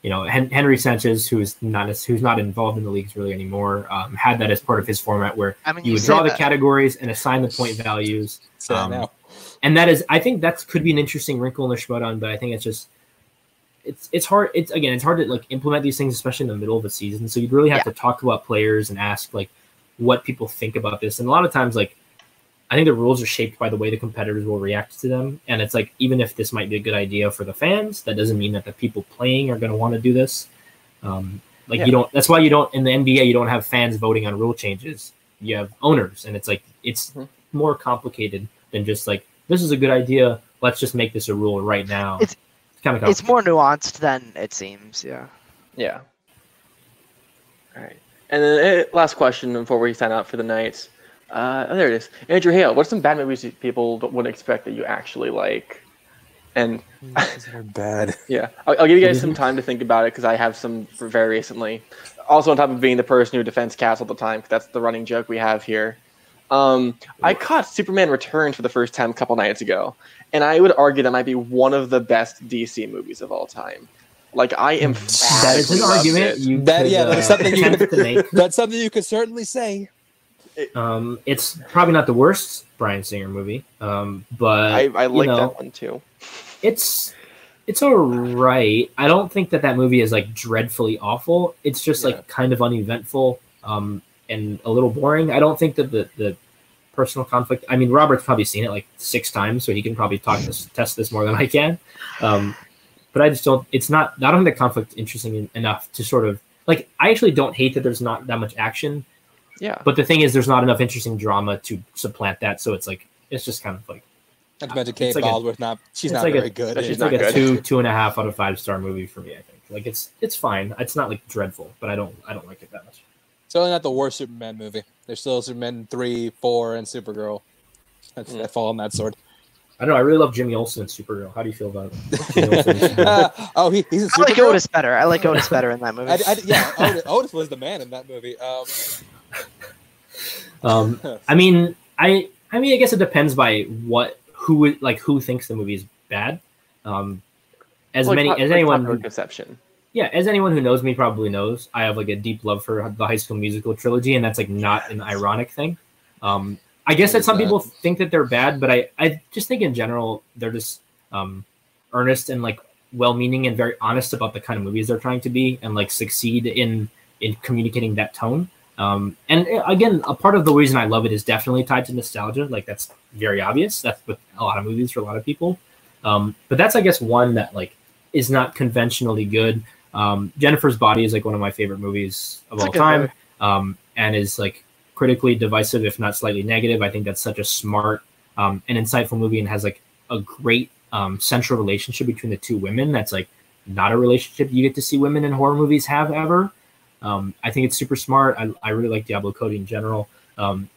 you know, Hen- Henry Sanchez, who's not who's not involved in the leagues really anymore, um, had that as part of his format where I mean, you you would say draw the categories and assign the point values. Um, and that is i think that could be an interesting wrinkle in the Schmoedown, but i think it's just it's it's hard it's again it's hard to like implement these things especially in the middle of the season so you'd really have to talk about players and ask like what people think about this and a lot of times like i think the rules are shaped by the way the competitors will react to them and it's like even if this might be a good idea for the fans that doesn't mean that the people playing are going to want to do this um like Yeah. you don't that's why you don't in the nba you don't have fans voting on rule changes you have owners and it's like it's Mhm. more complicated than just like this is a good idea let's just make this a rule right now It's- kind of It's more nuanced than it seems. Yeah. Yeah. All right. And then uh, last question before we sign out for the night. Uh, oh, there it is. Andrew Hale, What are some bad movies people wouldn't expect that you actually like? And They're bad. yeah, I'll, I'll give you guys some time to think about it because I have some very recently. Also, on top of being the person who defends Cass all the time, 'cause that's the running joke we have here. Um, I caught Superman Returns for the first time a couple nights ago, and I would argue that might be one of the best DC movies of all time. Like I am. that is an absolutely argument you That- could, yeah, uh, that's something you- attempt to make That's something you could certainly say. Um it's probably not the worst Bryan Singer movie um but I, I you like know, that one too. it's it's all right. I don't think that that movie is like dreadfully awful. It's just Yeah. like kind of uneventful um, and a little boring. I don't think that the the personal conflict. I mean, Robert's probably seen it like six times, so he can probably talk this test this more than I can. Um, but I just don't. It's not. I don't think the conflict interesting enough to sort of like. I actually don't hate that there's not that much action, Yeah. but the thing is, there's not enough interesting drama to supplant that. So it's like it's just kind of like Not to mention Kate like a- Not she's not like a- very good. She's it's not like a good. two two and a half out of five star movie for me. I think like it's it's fine. It's not like dreadful, but I don't I don't like it that much. It's certainly not the worst Superman movie. There's still Superman three, four, and Supergirl. That's Mm. that fall on that sword. I don't know. I really love Jimmy Olsen and Supergirl. How do you feel about it? Jimmy Olsen? Uh, oh, he, he's a I like Otis better. I like Otis better in that movie. I, I, yeah, Otis, Otis was the man in that movie. Um, um, I mean, I I mean, I guess it depends by what who like who thinks the movie is bad. Um, as many as like anyone who, conception. yeah, as anyone who knows me probably knows, I have like a deep love for the High School Musical trilogy, and that's like not an ironic thing. Um, I guess that some people think that they're bad, but I, I just think in general they're just um, earnest and like well-meaning and very honest about the kind of movies they're trying to be, and like succeed in in communicating that tone. Um, and uh, again, a part of the reason I love it is definitely tied to nostalgia. Like that's very obvious. That's with a lot of movies for a lot of people. Um, but that's I guess one that like is not conventionally good. Um, Jennifer's Body is like one of my favorite movies of It's all time, um, and is like critically divisive, if not slightly negative. I think that's such a smart um, and insightful movie, and has like a great um, central relationship between the two women. That's like not a relationship you get to see women in horror movies have ever. Um, I think it's super smart. I, I really like Diablo Cody in general. Um,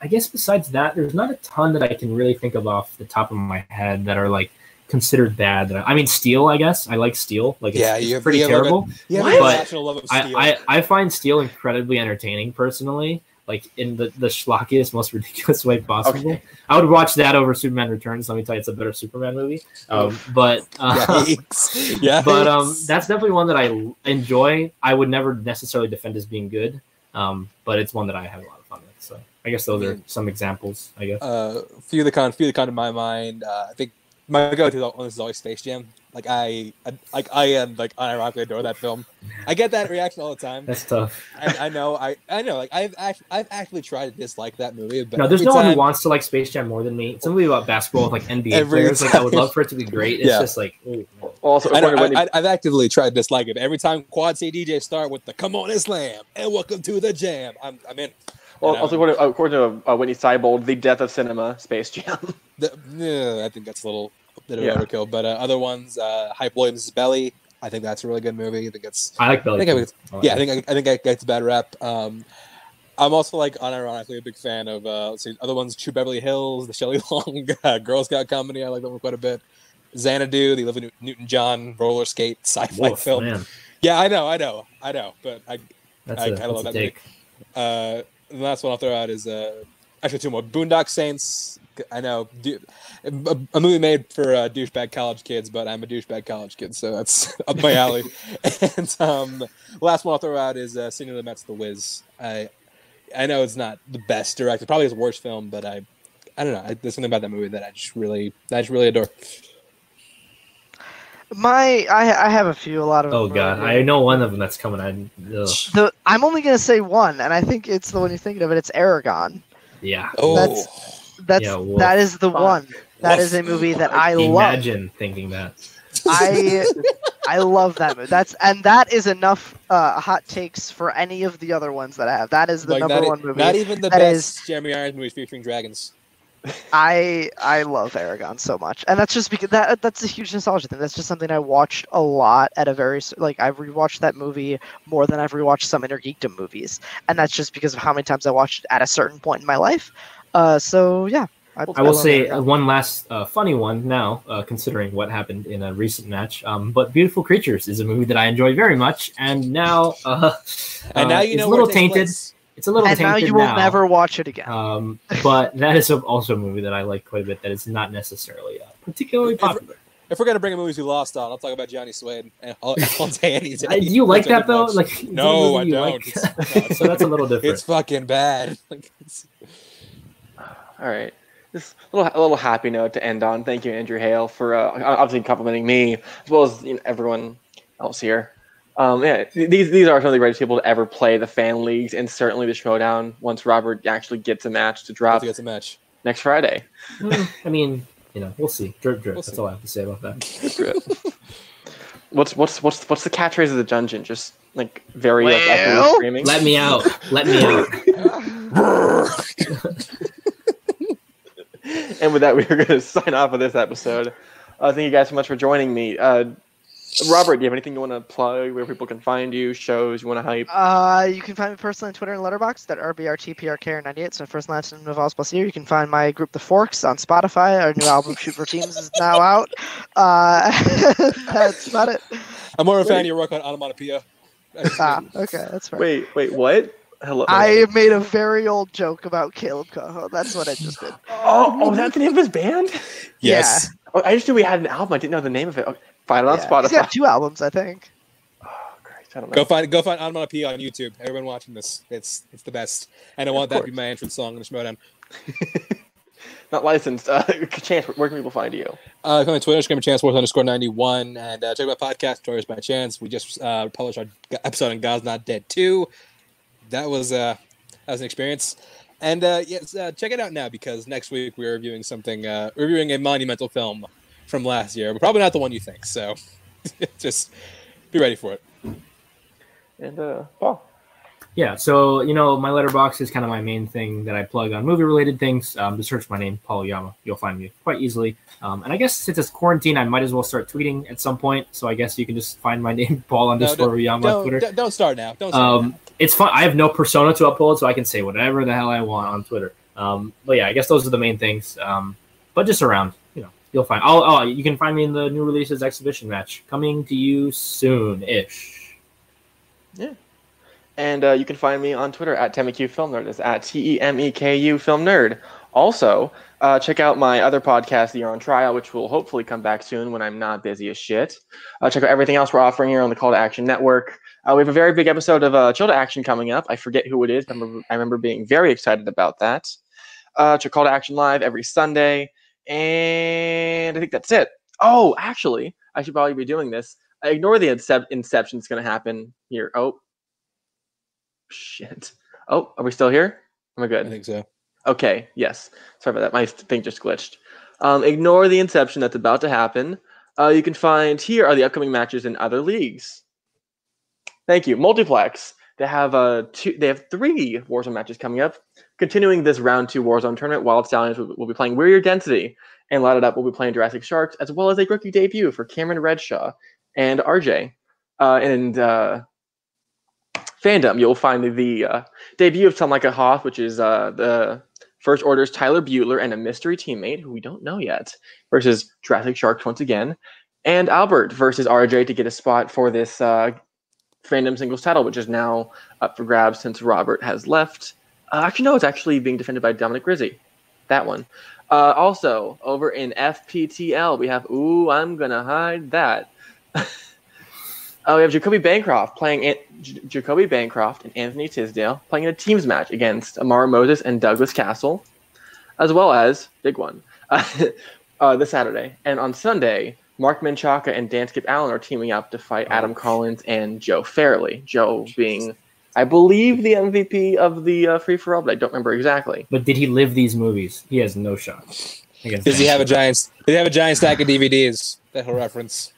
I guess besides that, there's not a ton that I can really think of off the top of my head that are like considered bad. That I, I mean, Steel. I guess I like Steel. Like, it's, Yeah, it's you have- pretty you like, a- terrible. yeah, What? the But love I, steel. I, I find Steel incredibly entertaining personally, like in the, the schlockiest, most ridiculous way possible. Okay. I would watch that over Superman Returns. Let me tell you, it's a better Superman movie. Um, but uh, yeah, but um, that's definitely one that I enjoy. I would never necessarily defend as being good, um, but it's one that I have a lot of fun with. So I guess those are some examples. I guess. uh, few of the con, few of the con in my mind. Uh, I think my go-to on this is always Space Jam. Like I, I like I am like unironically adore that film. I get that reaction all the time. That's tough. I, I know, I, I know. Like I've actually, I've actually tried to dislike that movie. But No, there's every no one who wants to like Space Jam more than me. It's a movie about basketball with like NBA Every players. Like I would love for it to be great. It's Yeah. just like ooh. Also, I know, according to Wendy- I, I, I've actively tried to dislike it. Every time Quad City DJ start with the "Come on Islam" and "Welcome to the Jam," I'm, I'm in. well, you know? also according, according to uh, Witney Seibold, the death of cinema, Space Jam. The, yeah, I think that's a little bit of Yeah. overkill. But uh, other ones, uh, Hype Williams' Belly. I think that's a really good movie. I think it's I like Belly. I think I I yeah. I think I, I think it gets a bad rep. Um, I'm also like unironically a big fan of uh, let's see other ones. Troop Beverly Hills, the Shelley Long uh, Girl Scout comedy. I like that one quite a bit. Xanadu, the Olivia Newton John roller skate sci-fi film. man. Yeah, I know, I know, I know. But I That's I kinda that's love that take. Uh, the last one I'll throw out is uh, actually two more. Boondock Saints. I know du- a, a movie made for uh, douchebag college kids, but I'm a douchebag college kid, so that's up my alley. and um, last one I'll throw out is uh, Sidney Lumet's, The Wiz. I I know it's not the best directed, probably his worst film, but I I don't know. I, there's something about that movie that I just really that I just really adore. My, I, I have a few. A lot of. Oh them god, are- I know one of them that's coming. I, the, I'm only gonna say one, and I think it's the one you're thinking of, and it's Eragon. yeah. Oh, That's- That's Yeah, woof. that is the Fuck. one. That Woof. is a movie that I love. Imagine thinking that. I I love that movie. That's and that is enough uh, hot takes for any of the other ones that I have. That is the like, number not, one movie. not even the that best Jeremy Irons movies featuring dragons. I I love Eragon so much, and that's just because that that's a huge nostalgia thing. That's just something I watched a lot at a very like I've rewatched that movie more than I've rewatched some Inner Geekdom movies, and that's just because of how many times I watched it at a certain point in my life. Uh, so yeah, I will love say Eragon. uh, one last uh, funny one now, uh, considering what happened in a recent match. Um, but Beautiful Creatures is a movie that I enjoy very much, and now uh, And uh, now you it's know a little tainted. place. It's a little and now you will never watch it again. Um, but that is also a movie that I like quite a bit. That is not necessarily uh, particularly popular. If we're gonna bring a movie we lost on, I'll talk about Johnny Suede and I'll, I'll say anything. Uh, do you like that though? watch. Like is it a no, I you don't. like? It's, no, it's- so that's a little different. It's fucking bad. Like, it's- All right. Just a little, a little happy note to end on. Thank you, Andrew Hale, for uh, obviously complimenting me as well as you know, everyone else here. Um, yeah, these these are some of the greatest people to ever play the fan leagues, and certainly the showdown. Once Robert actually gets a match to drop gets a match. next Friday. Mm, I mean, you know, we'll see. Drip, drip. We'll That's see. all I have to say about that. What's what's what's what's the catchphrase of the dungeon? Just like very like, screaming. Let me out. Let me out. and with that, we are going to sign off of this episode. Uh, thank you guys so much for joining me. Uh, Robert, do you have anything you want to plug? Where people can find you? Shows you want to hype? Uh, you can find me personally on Twitter and Letterboxd at RBRTPRK98. So first and last name of Plus here. You can find my group The Forks on Spotify. Our new album Shoot for Teams is now out. Uh, that's about it. I'm more of a fan of your work on onomatopoeia. Ah, okay, that's right. Wait, wait, what? Hello. I made a very old joke about Caleb Coho. That's what I just did. Oh, oh, that's the name of his band. Yes. Oh, I just knew we had an album. I didn't know the name of it. Okay, find it on Yeah, He's Spotify. got two albums, I think. Oh, Christ, I don't know. Go find go find onomatopoeia on YouTube. Everyone watching this, it's it's the best. And I want that to be my entrance song in the Schmoedown. Not licensed. Uh, Chance, where can people find you? Uh, come on Twitter, Scream Chance Wars underscore ninety one, and uh, check out my podcast, Stories by Chance. We just uh, published our episode on God's Not Dead two. That was uh, that was an experience, and uh, yes, uh, check it out now because next week we're reviewing something, uh, reviewing a monumental film from last year, but probably not the one you think. So just be ready for it. And uh, Paul. Yeah, so you know, my Letterboxd is kind of my main thing that I plug on movie-related things. Um, just search my name, Paul Oyama. You'll find me quite easily. Um, and I guess since it's quarantine, I might as well start tweeting at some point. So I guess you can just find my name, Paul underscore Oyama on Twitter. don't don't start now. Don't start Um, it's fun. I have no persona to uphold, so I can say whatever the hell I want on Twitter. Um, but yeah, I guess those are the main things. Um, but just around, you know, you'll find. Oh, oh, you can find me in the new releases exhibition match coming to you soon-ish. And uh, you can find me on Twitter at Temeku Film Nerd. It's at T E M E K U Film Nerd. Also, uh, check out my other podcast, The Year on Trial, which will hopefully come back soon when I'm not busy as shit. Uh, check out everything else we're offering here on the Call to Action Network. Uh, we have a very big episode of uh, Chill to Action coming up. I forget who it is. I remember, I remember being very excited about that. Uh, check Call to Action Live every Sunday. And I think that's it. Oh, actually, I should probably be doing this. I ignore the incep- inception that's going to happen here. Oh, shit. Oh, are we still here? Am I good? I think so. Okay, yes. Sorry about that. My thing just glitched. Um, ignore the inception that's about to happen. Uh, you can find here are the upcoming matches in other leagues. Thank you. Multiplex. They have uh two. They have three Warzone matches coming up. Continuing this round two Warzone tournament, Wild Stallions will, will be playing Weird Density, and Light It Up will be playing Jurassic Sharks, as well as a rookie debut for Cameron Redshaw and RJ. Uh, and uh, fandom, you'll find the, uh, debut of Some Like a Hoth, which is uh, the First Order's Tyler Butler and a mystery teammate who we don't know yet, versus Jurassic Sharks once again, and Albert versus RJ to get a spot for this uh, fandom singles title, which is now up for grabs since Robert has left. Uh, actually, no, it's actually being defended by Dominic Grizzy. That one. Uh, also, over in FPTL, we have Ooh, I'm gonna hide that. Oh, we have Jacoby Bancroft playing An- J- Jacoby Bancroft and Anthony Tisdale playing in a teams match against Amara Moses and Douglas Castle, as well as big one uh, uh, this Saturday. And on Sunday, Mark Menchaca and Dan Skip Allen are teaming up to fight Adam Collins and Joe Fairley. Joe being, I believe, the MVP of the uh, free for all, but I don't remember exactly. But did he live these movies? He has no shot. Does he have a giant? Does he have a giant stack of DVDs that he'll reference?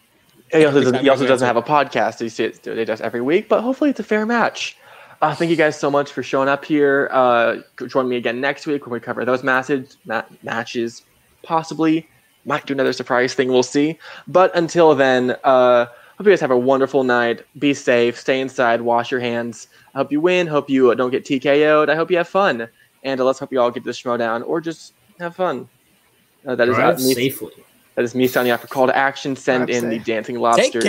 He also, doesn't, he he also doesn't have a podcast. He says he does every week, but hopefully it's a fair match. Uh, thank you guys so much for showing up here. Uh, join me again next week when we cover those matches. Ma- matches, possibly might do another surprise thing. We'll see. But until then, uh, hope you guys have a wonderful night. Be safe. Stay inside. Wash your hands. I hope you win. Hope you uh, don't get TKO'd. I hope you have fun. And uh, let's hope you all get to the Schmoedown or just have fun. Uh, that is Drive me. safely. That is me signing off for call to action. Send in the dancing lobsters.